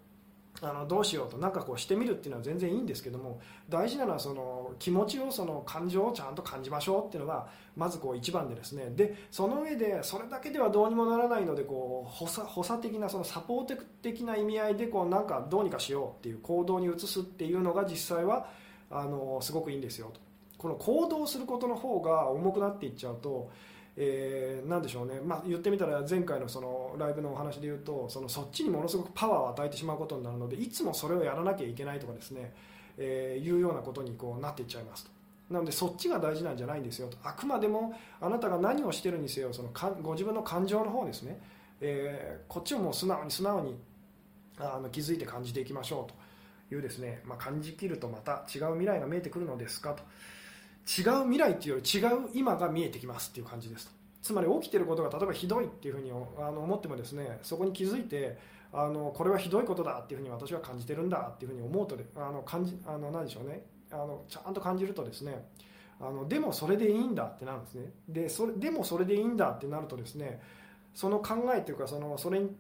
あのどうしようとなんかこうしてみるっていうのは全然いいんですけども大事なのはその気持ちをその感情をちゃんと感じましょうっていうのがまずこう一番でですね。でその上でそれだけではどうにもならないのでこう補佐補佐的なそのサポート的な意味合いでこうなんかどうにかしようっていう行動に移すっていうのが実際はあのすごくいいんですよと。この行動することの方が重くなっていっちゃうとえー、でしょうね、まあ、言ってみたら前回のそのライブのお話で言うとそのそっちにものすごくパワーを与えてしまうことになるのでいつもそれをやらなきゃいけないとかですね、えー、いうようなことにこうなっていっちゃいますと。なのでそっちが大事なんじゃないんですよと。あくまでもあなたが何をしてるにせよそのかご自分の感情の方ですね、えー、こっちをもう素直に素直にあの気づいて感じていきましょうというですね、まあ、感じきるとまた違う未来が見えてくるのですかと。違う未来っていうより違う今が見えてきますっていう感じですと。つまり起きてることが例えばひどいっていうふうにあの思ってもですねそこに気づいてあのこれはひどいことだっていうふうに私は感じてるんだっていうふうに思うとあの感じあの何でしょうね。あのちゃんと感じるとですねあのでもそれでいいんだってなるんですね。でそれでもそれでいいんだってなるとですねその考えというかそのそれに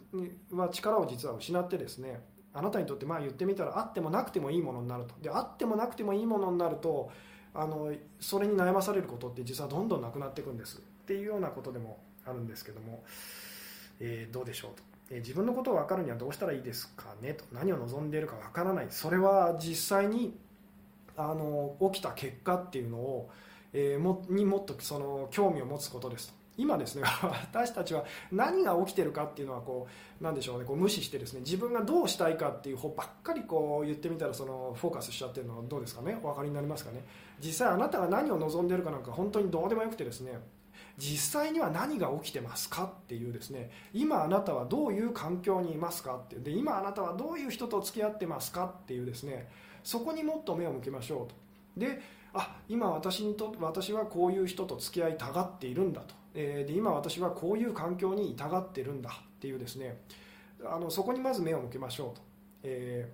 は力を実は失ってですねあなたにとってまあ言ってみたらあってもなくてもいいものになると。であってもなくてもいいものになるとあのそれに悩まされることって実はどんどんなくなっていくんですっていうようなことでもあるんですけども、えー、どうでしょうと、えー、自分のことを分かるにはどうしたらいいですかねと何を望んでいるか分からない。それは実際にあの起きた結果っていうのを、えー、もにもっとその興味を持つことですと。今ですね 私たちは何が起きてるかっていうのはこうなんでしょうねこう無視してですね自分がどうしたいかっていう方ばっかりこう言ってみたらそのフォーカスしちゃってるのはどうですかね？お分かりになりますかね？実際あなたが何を望んでるかなんか本当にどうでもよくてですね実際には何が起きてますかっていうですね今あなたはどういう環境にいますかってで今あなたはどういう人と付き合ってますかっていうですねそこにもっと目を向けましょうと。であ今私にと私はこういう人と付き合いたがっているんだと。え、で今私はこういう環境にいたがってるんだっていうですね。あのそこにまず目を向けましょうと、え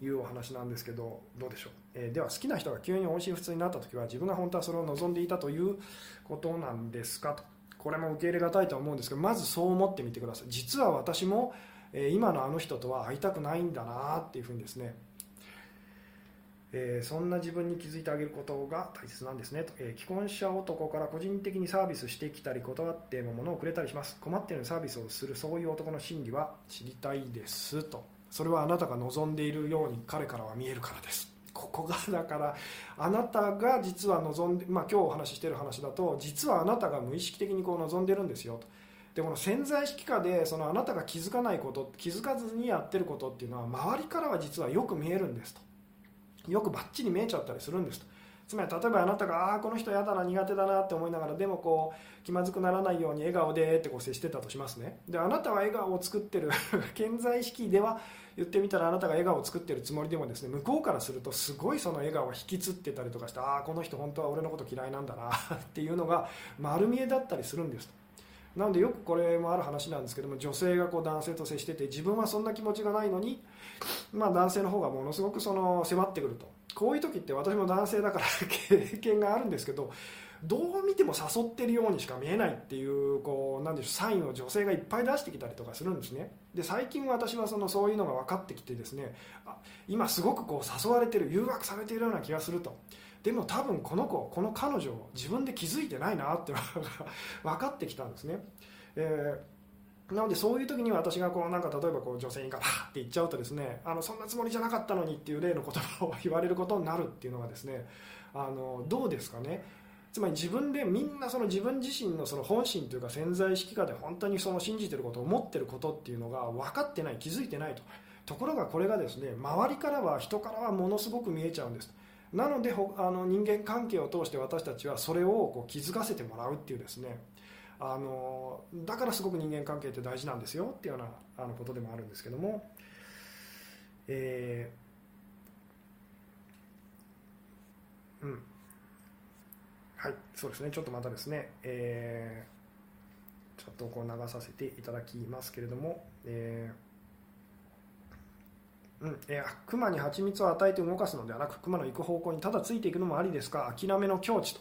ー、いうお話なんですけどどうでしょう、えー、では好きな人が急に音信不通になった時は自分が本当はそれを望んでいたということなんですかと。これも受け入れがたいと思うんですけどまずそう思ってみてください。実は私も、え今のあの人とは会いたくないんだなっていうふうにですねえー、そんな自分に気づいてあげることが大切なんですねと、えー、既婚者男から個人的にサービスしてきたり断っても物をくれたりします。困っているサービスをするそういう男の心理は知りたいですと。それはあなたが望んでいるように彼からは見えるからです。ここがだからあなたが実は望んで、まあ、今日お話ししてる話だと実はあなたが無意識的にこう望んでるんですよと。でこの潜在意識下でそのあなたが気づかないこと気づかずにやってることっていうのは周りからは実はよく見えるんですと。よくバッチリ見えちゃったりするんです。とつまり例えばあなたがああこの人嫌だな苦手だなって思いながらでもこう気まずくならないように笑顔でってこう接してたとしますね。であなたは笑顔を作ってる。健在意識では言ってみたらあなたが笑顔を作ってるつもりでもですね向こうからするとすごいその笑顔を引きつってたりとかしてああこの人本当は俺のこと嫌いなんだな っていうのが丸見えだったりするんです。となのでよくこれもある話なんですけども女性がこう男性と接してて自分はそんな気持ちがないのに、まあ、男性の方がものすごくその迫ってくると。こういう時って私も男性だから 経験があるんですけどどう見ても誘ってるようにしか見えないっていうこうなんでしょうサインを女性がいっぱい出してきたりとかするんですね。で最近私はそのそういうのが分かってきてですねあ今すごくこう誘われてる誘惑されているような気がすると。でも多分この子この彼女自分で気づいてないなっていうのが 分かってきたんですね、えーなのでそういう時に私がこうなんか例えばこう女性にガバッって言っちゃうとですねあのそんなつもりじゃなかったのにっていう例の言葉を言われることになるっていうのがですねあのどうですかね？つまり自分でみんなその自分自身のその本心というか潜在意識下で本当にその信じてること思ってることっていうのが分かってない気づいてないと。ところがこれがですね周りからは人からはものすごく見えちゃうんです。なのであの人間関係を通して私たちはそれをこう気づかせてもらうっていうですねあのだからすごく人間関係って大事なんですよっていうようなあのことでもあるんですけども、えー、うん。はいそうですね。ちょっとまたですね、えー、ちょっとこう流させていただきますけれども、えーうん。えー、熊に蜂蜜を与えて動かすのではなく熊の行く方向にただついていくのもありですか？諦めの境地と。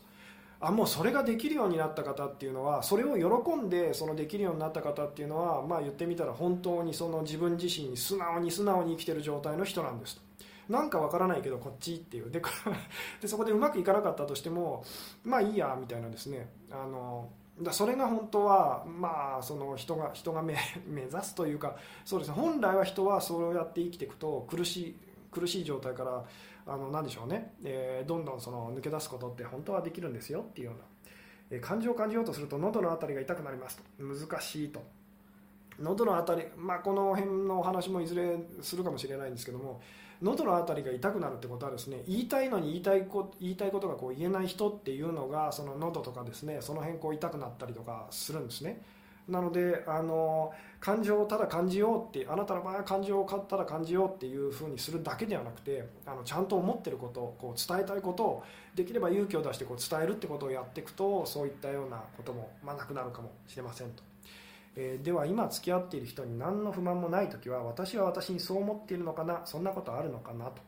あもうそれができるようになった方っていうのはそれを喜んでそのできるようになった方っていうのは、まあ、言ってみたら本当にその自分自身に素直に素直に生きてる状態の人なんです。と。なんかわからないけどこっちっていう。で でそこでうまくいかなかったとしてもまあいいやみたいなですね。あのだそれが本当は、まあ、その人が人が目 目指すというかそうです、ね、本来は人はそうやって生きていくと苦しい苦しい状態からあの何でしょうね、えー、どんどんその抜け出すことって本当はできるんですよっていうような、えー、感情を感じようとすると喉の辺りが痛くなりますと。難しいと。喉の辺り、まあ、この辺のお話もいずれするかもしれないんですけども喉の辺りが痛くなるってことはですね言いたいのに言いたいこ言いたいことがこう言えない人っていうのがその喉とかですねその辺こう痛くなったりとかするんですね。なのであの感情をただ感じようってあなたの場合は感情をただ感じようっていうふうにするだけではなくてあのちゃんと思ってることこう伝えたいことをできれば勇気を出してこう伝えるってことをやっていくとそういったようなことも、まあ、なくなるかもしれませんと。えー、では今付き合っている人に何の不満もない時は私は私にそう思っているのかなそんなことあるのかなと。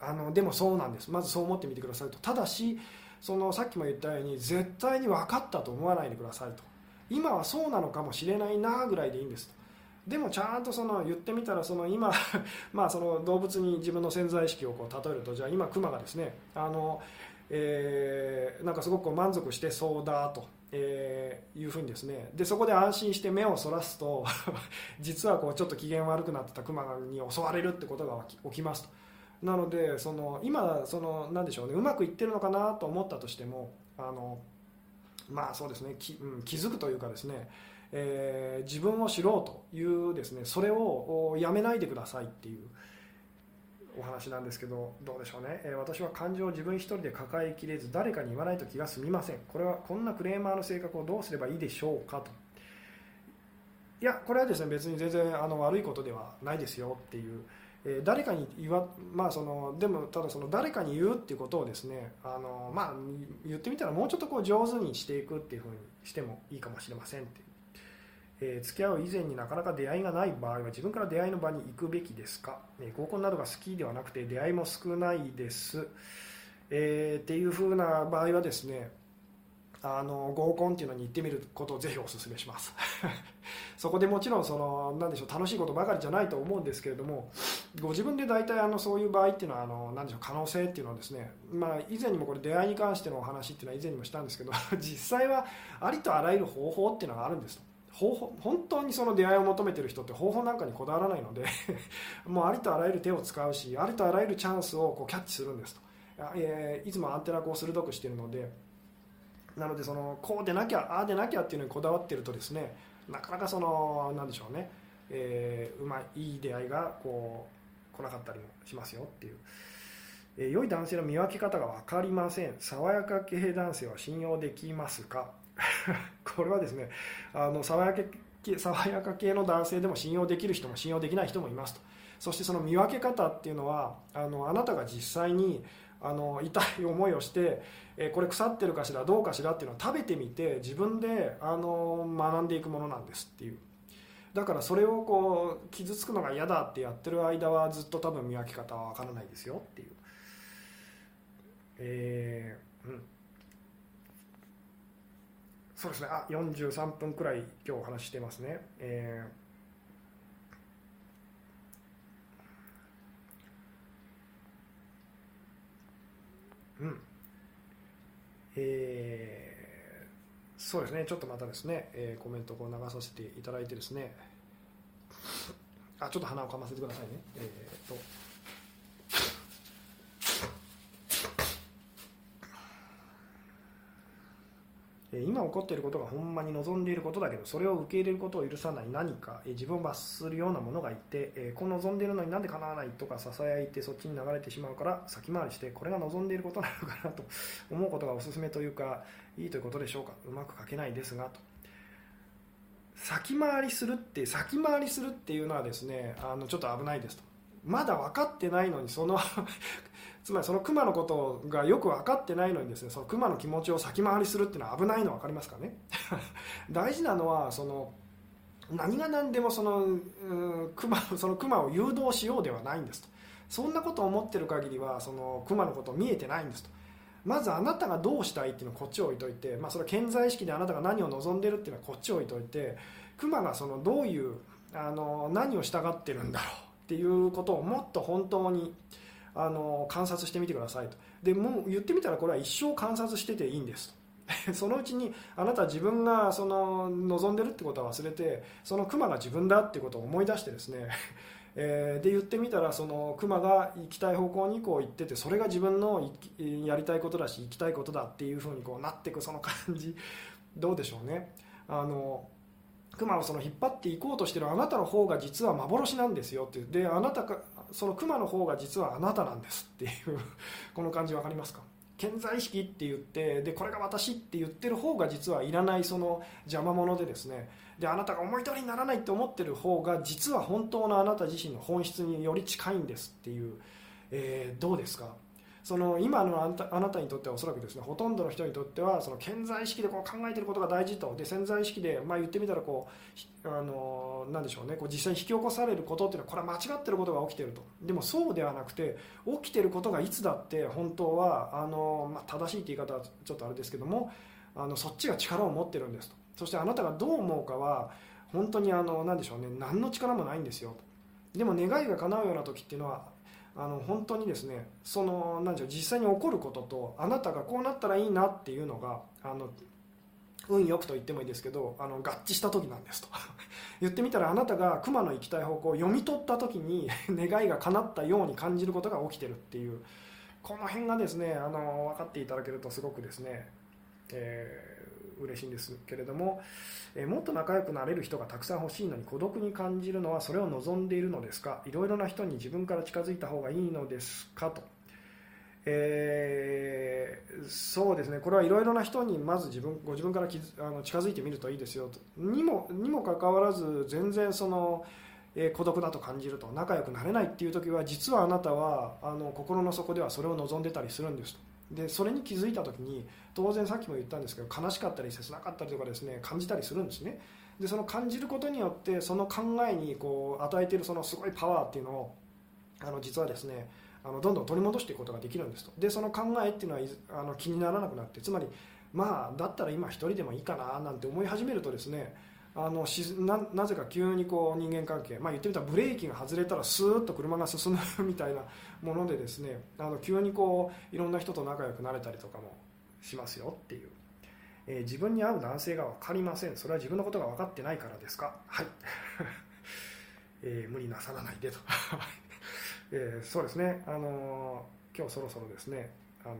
あのでもそうなんです。まずそう思ってみてくださいと。ただしそのさっきも言ったように絶対に分かったと思わないでくださいと。今はそうなのかもしれないなぐらいでいいんです。とでもちゃんとその言ってみたらその今 まあその動物に自分の潜在意識をこう例えるとじゃあ今クマがですねあの、えー、なんかすごく満足してそうだとえ、いうふうにですね。でそこで安心して目をそらすと 実はこうちょっと機嫌悪くなってたクマに襲われるってことが起きますと。なのでその今そのなんでしょうねうまくいってるのかなと思ったとしてもあのまあそうですね。き、うん、気づくというかですね、えー、自分を知ろうというですね。それをやめないでくださいっていうお話なんですけどどうでしょうね、えー、私は感情を自分一人で抱えきれず誰かに言わないと気が済みません。これはこんなクレーマーの性格をどうすればいいでしょうかと。いやこれはですね別に全然あの悪いことではないですよっていう、えー、誰かに言わまあそのでもただその誰かに言うっていうことをですねあのまあ言ってみたらもうちょっとこう上手にしていくっていうふうにしてもいいかもしれませんってえー、付き合う以前になかなか出会いがない場合は自分から出会いの場に行くべきですか、え、合コンなどが好きではなくて出会いも少ないです、えー、っていう風な場合はですねあの合コンっていうのに行ってみることをぜひお勧めします。そこでもちろんそのなんでしょう楽しいことばかりじゃないと思うんですけれどもご自分で大体あのそういう場合っていうのはあのなんでしょう可能性っていうのはですね、まあ、以前にもこれ出会いに関してのお話っていうのは以前にもしたんですけど 実際はありとあらゆる方法っていうのがあるんです方法本当にその出会いを求めてる人って方法なんかにこだわらないので もうありとあらゆる手を使うしありとあらゆるチャンスをこうキャッチするんですと、えー、いつもアンテナこう鋭くしているのでなのでそのこうでなきゃああでなきゃっていうのにこだわってるとですねなかなかそのなんでしょうね、えー、うまいいい出会いがこう来なかったりもしますよっていう。えー、良い男性の見分け方が分かりません。爽やか系男性は信用できますか？これはですねあの爽やか爽やか系の男性でも信用できる人も信用できない人もいますと。そしてその見分け方っていうのはあのあなたが実際にあの痛い思いをして、えこれ腐ってるかしらどうかしらっていうのを食べてみて自分であの学んでいくものなんですっていう。だからそれをこう傷つくのが嫌だってやってる間はずっと多分見分け方は分からないですよっていう。えー、うん。そうですね。あ43分くらい今日お話してますね、えー、うん。えー、そうですね。ちょっとまたですね、えー、コメントを流させていただいてですね。あちょっと鼻をかませてくださいね。えー、っと。今起こっていることがほんまに望んでいることだけどそれを受け入れることを許さない何か自分を罰するようなものがいてこう望んでいるのになんで叶わないとかささやいてそっちに流れてしまうから先回りしてこれが望んでいることなのかなと思うことがおすすめというかいいということでしょうか。うまく書けないですがと。先回りするって先回りするっていうのはですねあのちょっと危ないですと。まだ分かってないのにその つまりその熊のことがよく分かってないのにですねその熊の気持ちを先回りするっていうのは危ないの分かりますかね？大事なのはその何が何でもその熊その熊を誘導しようではないんですと。そんなことを思ってる限りはその熊のこと見えてないんですと。まずあなたがどうしたいっていうのをこっち置いといて、まあ、それは健在意識であなたが何を望んでるっていうのはこっち置いといて熊がそのどういうあの何を従ってるんだろうっていうことをもっと本当にあの観察してみてくださいと。でもう言ってみたらこれは一生観察してていいんですと。そのうちにあなた自分がその望んでるってことは忘れてそのクマが自分だってことを思い出してですねえー、で言ってみたらそのクマが行きたい方向にこう行っててそれが自分のやりたいことだし行きたいことだっていうふうにこうなっていくその感じ。どうでしょうね。あのクマをその引っ張っていこうとしてるあなたの方が実は幻なんですよってであなたかそのクマの方が実はあなたなんですっていう。この感じ分かりますか？健在意識って言ってでこれが私って言ってる方が実はいらないその邪魔者でですねであなたが思い通りにならないって思ってる方が実は本当のあなた自身の本質により近いんですっていう、えー、どうですか？その今のあなたあなたにとってはおそらくですねほとんどの人にとってはその健在意識でこう考えてることが大事と。で潜在意識で、まあ、言ってみたらこうあのなんでしょうねこう実際に引き起こされることっていうのはこれは間違ってることが起きてると。でもそうではなくて起きてることがいつだって本当はあの、まあ、正しいって言い方はちょっとあれですけどもあのそっちが力を持ってるんですと。そしてあなたがどう思うかは本当にあの何でしょうね何の力もないんですよ。でも願いが叶うような時っていうのはあの本当にですねその何でしょう実際に起こることとあなたがこうなったらいいなっていうのがあの運よくと言ってもいいですけどあの合致した時なんですと。言ってみたらあなたが熊の行きたい方向を読み取った時に 願いが叶ったように感じることが起きてるっていう。この辺がですねあの分かっていただけるとすごくですね、えー嬉しいんですけれども、えもっと仲良くなれる人がたくさん欲しいのに孤独に感じるのはそれを望んでいるのですか？いろいろな人に自分から近づいた方がいいのですか？と、えー、そうですね。これはいろいろな人にまず自分ご自分からきあの近づいてみるといいですよと。にもにもかかわらず全然そのえ孤独だと感じると仲良くなれないっていう時は実はあなたはあの心の底ではそれを望んでたりするんですと。でそれに気づいた時に当然さっきも言ったんですけど悲しかったり切なかったりとかですね感じたりするんですね。でその感じることによってその考えにこう与えているそのすごいパワーっていうのをあの実はですねあのどんどん取り戻していくことができるんですと。でその考えっていうのはあの気にならなくなってつまりまあだったら今一人でもいいかななんて思い始めるとですねあのしななぜか急にこう人間関係、まあ、言ってみたらブレーキが外れたらスーッと車が進むみたいなものでですねあの急にこういろんな人と仲良くなれたりとかもしますよっていう、えー、自分に合う男性が分かりません。それは自分のことが分かってないからですか？はい、えー、無理なさらないでと、えー、そうですね。あの今日そろそろですね。あの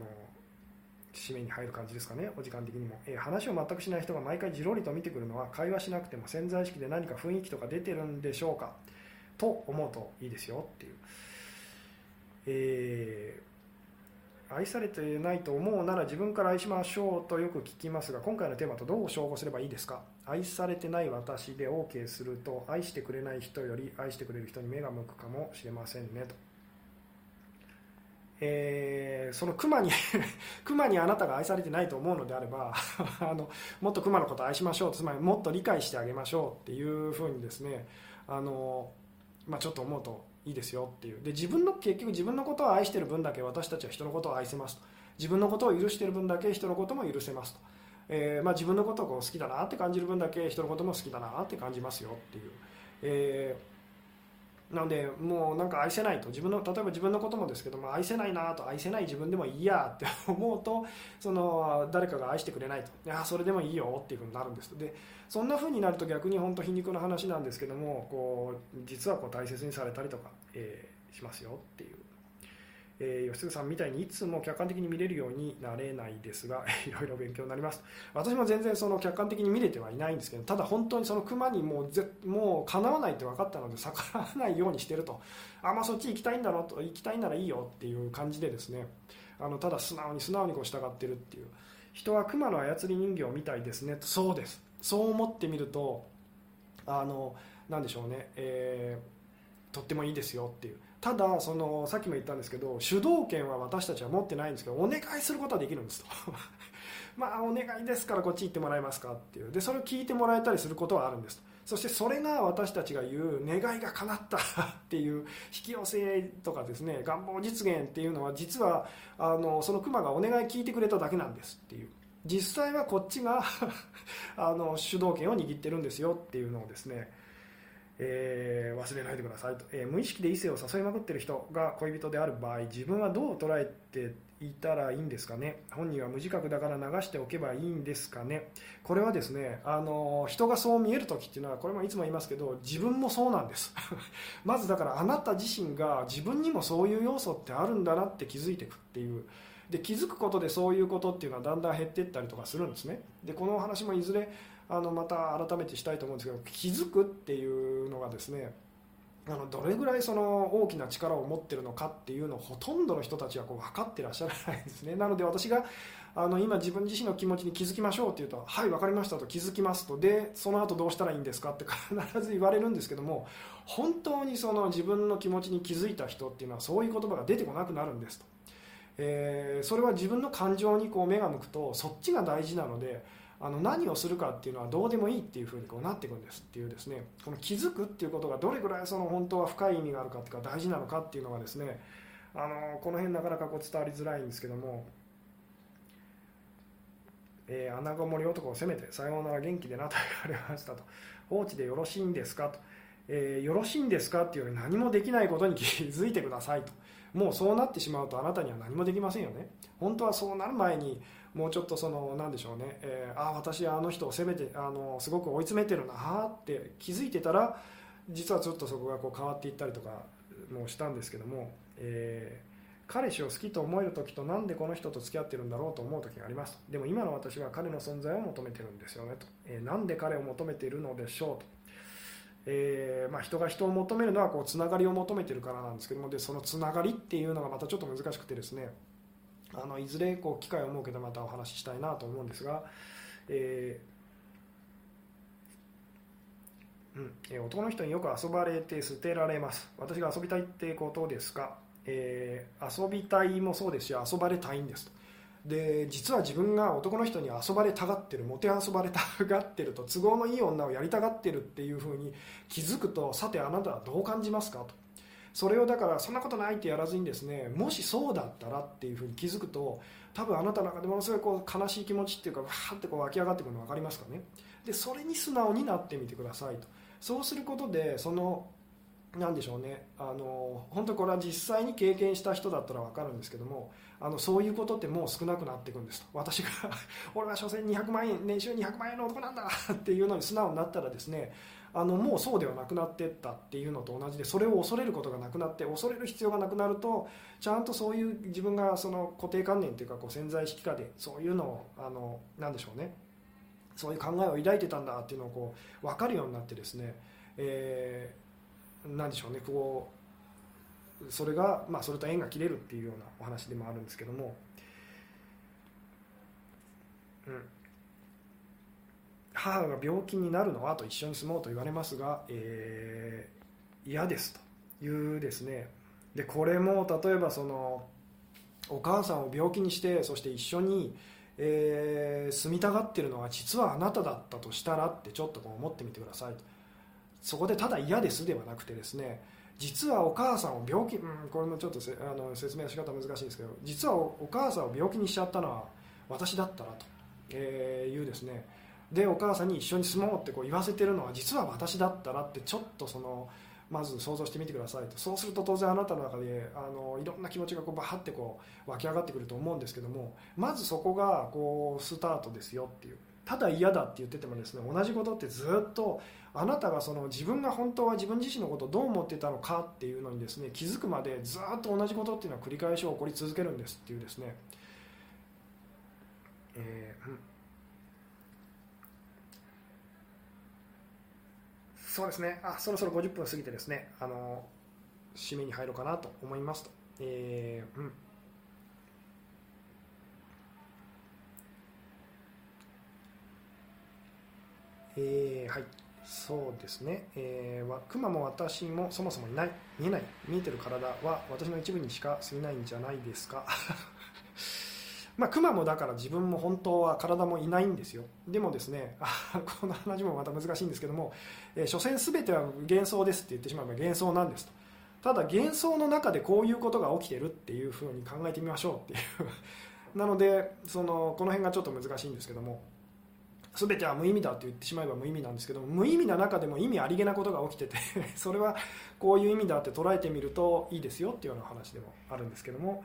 締めに入る感じですかね、お時間的にも。えー、話を全くしない人が毎回じろりと見てくるのは、会話しなくても潜在意識で何か雰囲気とか出てるんでしょうか？と思うといいですよっていう。えー、愛されてないと思うなら自分から愛しましょうとよく聞きますが、今回のテーマとどう照合すればいいですか？愛されてない私で OK すると、愛してくれない人より愛してくれる人に目が向くかもしれませんねと。えー、その熊に 熊にあなたが愛されてないと思うのであれば あのもっと熊のこと愛しましょうつまりもっと理解してあげましょうっていうふうにですねあの、まあ、ちょっと思うといいですよっていう。で自分の結局自分のことを愛してる分だけ私たちは人のことを愛せますと。自分のことを許してる分だけ人のことも許せますと、えー、まあ、自分のことをこう好きだなって感じる分だけ人のことも好きだなって感じますよっていう。えーなのでもうなんか愛せないと。自分の例えば自分のこともですけども愛せないなと愛せない自分でもいいやって 思うとその誰かが愛してくれないと。いやそれでもいいよっていうふうになるんです。でそんなふうになると逆に本当皮肉な話なんですけどもこう実はこう大切にされたりとか、えー、しますよっていう。えー、吉嗣さんみたいにいつも客観的に見れるようになれないですが いろいろ勉強になります。私も全然その客観的に見れてはいないんですけどただ本当にその熊にもうぜもうかなわないって分かったので逆らわないようにしてると。あまあそっち行きたいんだろうと行きたいならいいよっていう感じでですね。あのただ素直に素直にこう従ってるっていう。人は熊の操り人形みたいですね。そうです。そう思ってみるとあのなんでしょうね、えー、とってもいいですよっていう。ただそのさっきも言ったんですけど主導権は私たちは持ってないんですけどお願いすることはできるんですと。まあお願いですからこっち行ってもらえますかっていう。でそれを聞いてもらえたりすることはあるんですそしてそれが私たちが言う願いが叶った っていう引き寄せとかですね願望実現っていうのは実はあのそのクマがお願い聞いてくれただけなんですっていう。実際はこっちが あの主導権を握ってるんですよっていうのをですねえー、忘れないでくださいと、えー、無意識で異性を誘いまくってる人が恋人である場合自分はどう捉えていたらいいんですかね？本人は無自覚だから流しておけばいいんですかね？これはですねあの人がそう見える時っていうのはこれもいつも言いますけど自分もそうなんです。まずだからあなた自身が自分にもそういう要素ってあるんだなって気づいていくっていう。で気づくことでそういうことっていうのはだんだん減っていったりとかするんですね。でこのお話もいずれあのまた改めてしたいと思うんですけど気づくっていうのがですねあのどれぐらいその大きな力を持ってるのかっていうのをほとんどの人たちはこう分かってらっしゃらないんですね。なので私があの今自分自身の気持ちに気づきましょうって言うとはい分かりましたと気づきますとでその後どうしたらいいんですかって必ず言われるんですけども本当にその自分の気持ちに気づいた人っていうのはそういう言葉が出てこなくなるんですと、えー、それは自分の感情にこう目が向くとそっちが大事なのであの何をするかっていうのはどうでもいいっていうふうにこうなっていくんですっていうですね。この気づくっていうことがどれぐらいその本当は深い意味があるかっていうか大事なのかっていうのがですね。あのこの辺なかなかこう伝わりづらいんですけども、えー、穴子森男を責めてさようなら元気でなと言われましたと。放置でよろしいんですかと、えー、よろしいんですか？っていうより何もできないことに気づいてくださいと。もうそうなってしまうとあなたには何もできませんよね。本当はそうなる前にもうちょっとその何でしょうね、えー、あ私はあの人を責めてあのすごく追い詰めてるなって気づいてたら実はちょっとそこがこう変わっていったりとかもしたんですけども、えー、彼氏を好きと思える時となんでこの人と付き合ってるんだろうと思う時があります。でも今の私は彼の存在を求めてるんですよねと、えー、なんで彼を求めているのでしょうと。えー、まあ、人が人を求めるのはこうつながりを求めてるからなんですけどもでそのつながりっていうのがまたちょっと難しくてですねあのいずれこう機会を設けてまたお話ししたいなと思うんですが、えーうん、男の人によく遊ばれて捨てられます。私が遊びたいってことですか、えー、遊びたいもそうですし遊ばれたいんですと。で実は自分が男の人に遊ばれたがってるもて遊ばれたがってると都合のいい女をやりたがってるっていうふうに気づくとさてあなたはどう感じますかと。それをだからそんなことないってやらずにですねもしそうだったらっていうふうに気づくと多分あなたの中でものすごいこう悲しい気持ちっていうかわーってこう湧き上がってくるの分かりますかね。でそれに素直になってみてくださいと。そうすることでそのなんでしょうね。あの本当これは実際に経験した人だったら分かるんですけどもあのそういうことってもう少なくなっていくんですと。私が 俺は所詮200万円年収200万円の男なんだっていうのに素直になったらですねあのもうそうではなくなってったっていうのと同じでそれを恐れることがなくなって恐れる必要がなくなるとちゃんとそういう自分がその固定観念というかこう潜在意識下でそういうのをあのなんでしょうね。そういう考えを抱いてたんだっていうのをこう分かるようになってですね、えー、なんでしょうね。こうそれが、まあ、それと縁が切れるっていうようなお話でもあるんですけども、うん、母が病気になるのはと一緒に住もうと言われますが、えー、嫌ですというですね。でこれも例えばそのお母さんを病気にしてそして一緒に、えー、住みたがってるのは実はあなただったとしたらってちょっとこう思ってみてくださいと。そこでただ嫌ですではなくてですね実はお母さんを病気、うん、これもちょっとあの説明の仕方難しいんですけど実はお母さんを病気にしちゃったのは私だったらと、えー、いうですね。でお母さんに一緒に住もうってこう言わせてるのは実は私だったらってちょっとそのまず想像してみてくださいと。そうすると当然あなたの中であのいろんな気持ちがこうバーってこう湧き上がってくると思うんですけどもまずそこがこうスタートですよっていう。ただ嫌だって言っててもですね同じことってずっとあなたがその自分が本当は自分自身のことをどう思ってたのかっていうのにですね気づくまでずっと同じことっていうのは繰り返し起こり続けるんですっていうですね、えーうん。そうですね。あそろそろ50分過ぎてですねあの締めに入ろうかなと思いますと、えー、うん。えー、はい。そうですね、えー、クマも私もそもそもいない。見えない。見えてる体は私の一部にしか過ぎないんじゃないですか。まあ、クマもだから自分も本当は体もいないんですよ。でもですねあ この話もまた難しいんですけども、えー、所詮全ては幻想ですって言ってしまえば幻想なんですと。ただ幻想の中でこういうことが起きてるっていうふうに考えてみましょうっていう。なのでそのこの辺がちょっと難しいんですけども全ては無意味だと言ってしまえば無意味なんですけど無意味な中でも意味ありげなことが起きてて それはこういう意味だって捉えてみるといいですよっていうような話でもあるんですけども、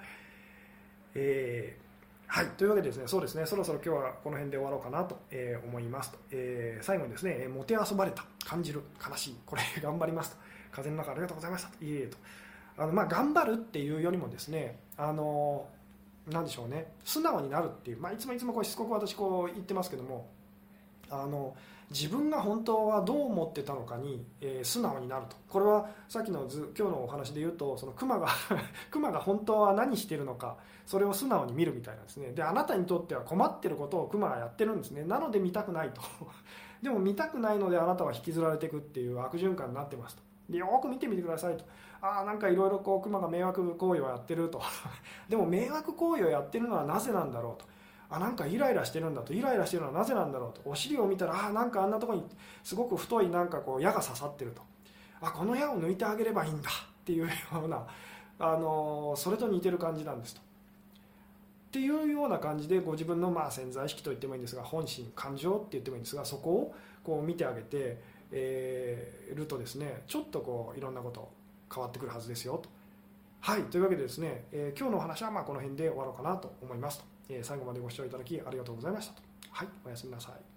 えー、はいというわけでですねそうですねそろそろ今日はこの辺で終わろうかなとえ思いますと、えー、最後にですねもてあそばれた感じる悲しいこれ頑張りますと。風の中ありがとうございましたと。いえいえと。あのまあ頑張るっていうよりもですねあのなんでしょうね素直になるっていう、まあ、いつもいつもこうしつこく私こう言ってますけどもあの自分が本当はどう思ってたのかに、えー、素直になると。これはさっきの図今日のお話で言うとそのクマが クマが本当は何してるのかそれを素直に見るみたいなんですね。であなたにとっては困ってることをクマがやってるんですね。なので見たくないと。でも見たくないのであなたは引きずられていくっていう悪循環になってますと。でよく見てみてくださいと。ああなんかいろいろこうクマが迷惑行為をやってると。でも迷惑行為をやってるのはなぜなんだろうと。あなんかイライラしてるんだとイライラしてるのはなぜなんだろうとお尻を見たらあなんかあんなとこにすごく太いなんかこう矢が刺さってるとあこの矢を抜いてあげればいいんだっていうような、あのそれと似てる感じなんですと。っていうような感じでご自分のまあ潜在意識と言ってもいいんですが本心感情って言ってもいいんですがそこをこう見てあげて、えー、るとですねちょっとこういろんなこと変わってくるはずですよと。はいというわけでですね、えー、今日のお話はまあこの辺で終わろうかなと思いますと。最後までご視聴いただきありがとうございましたと。はい、おやすみなさい。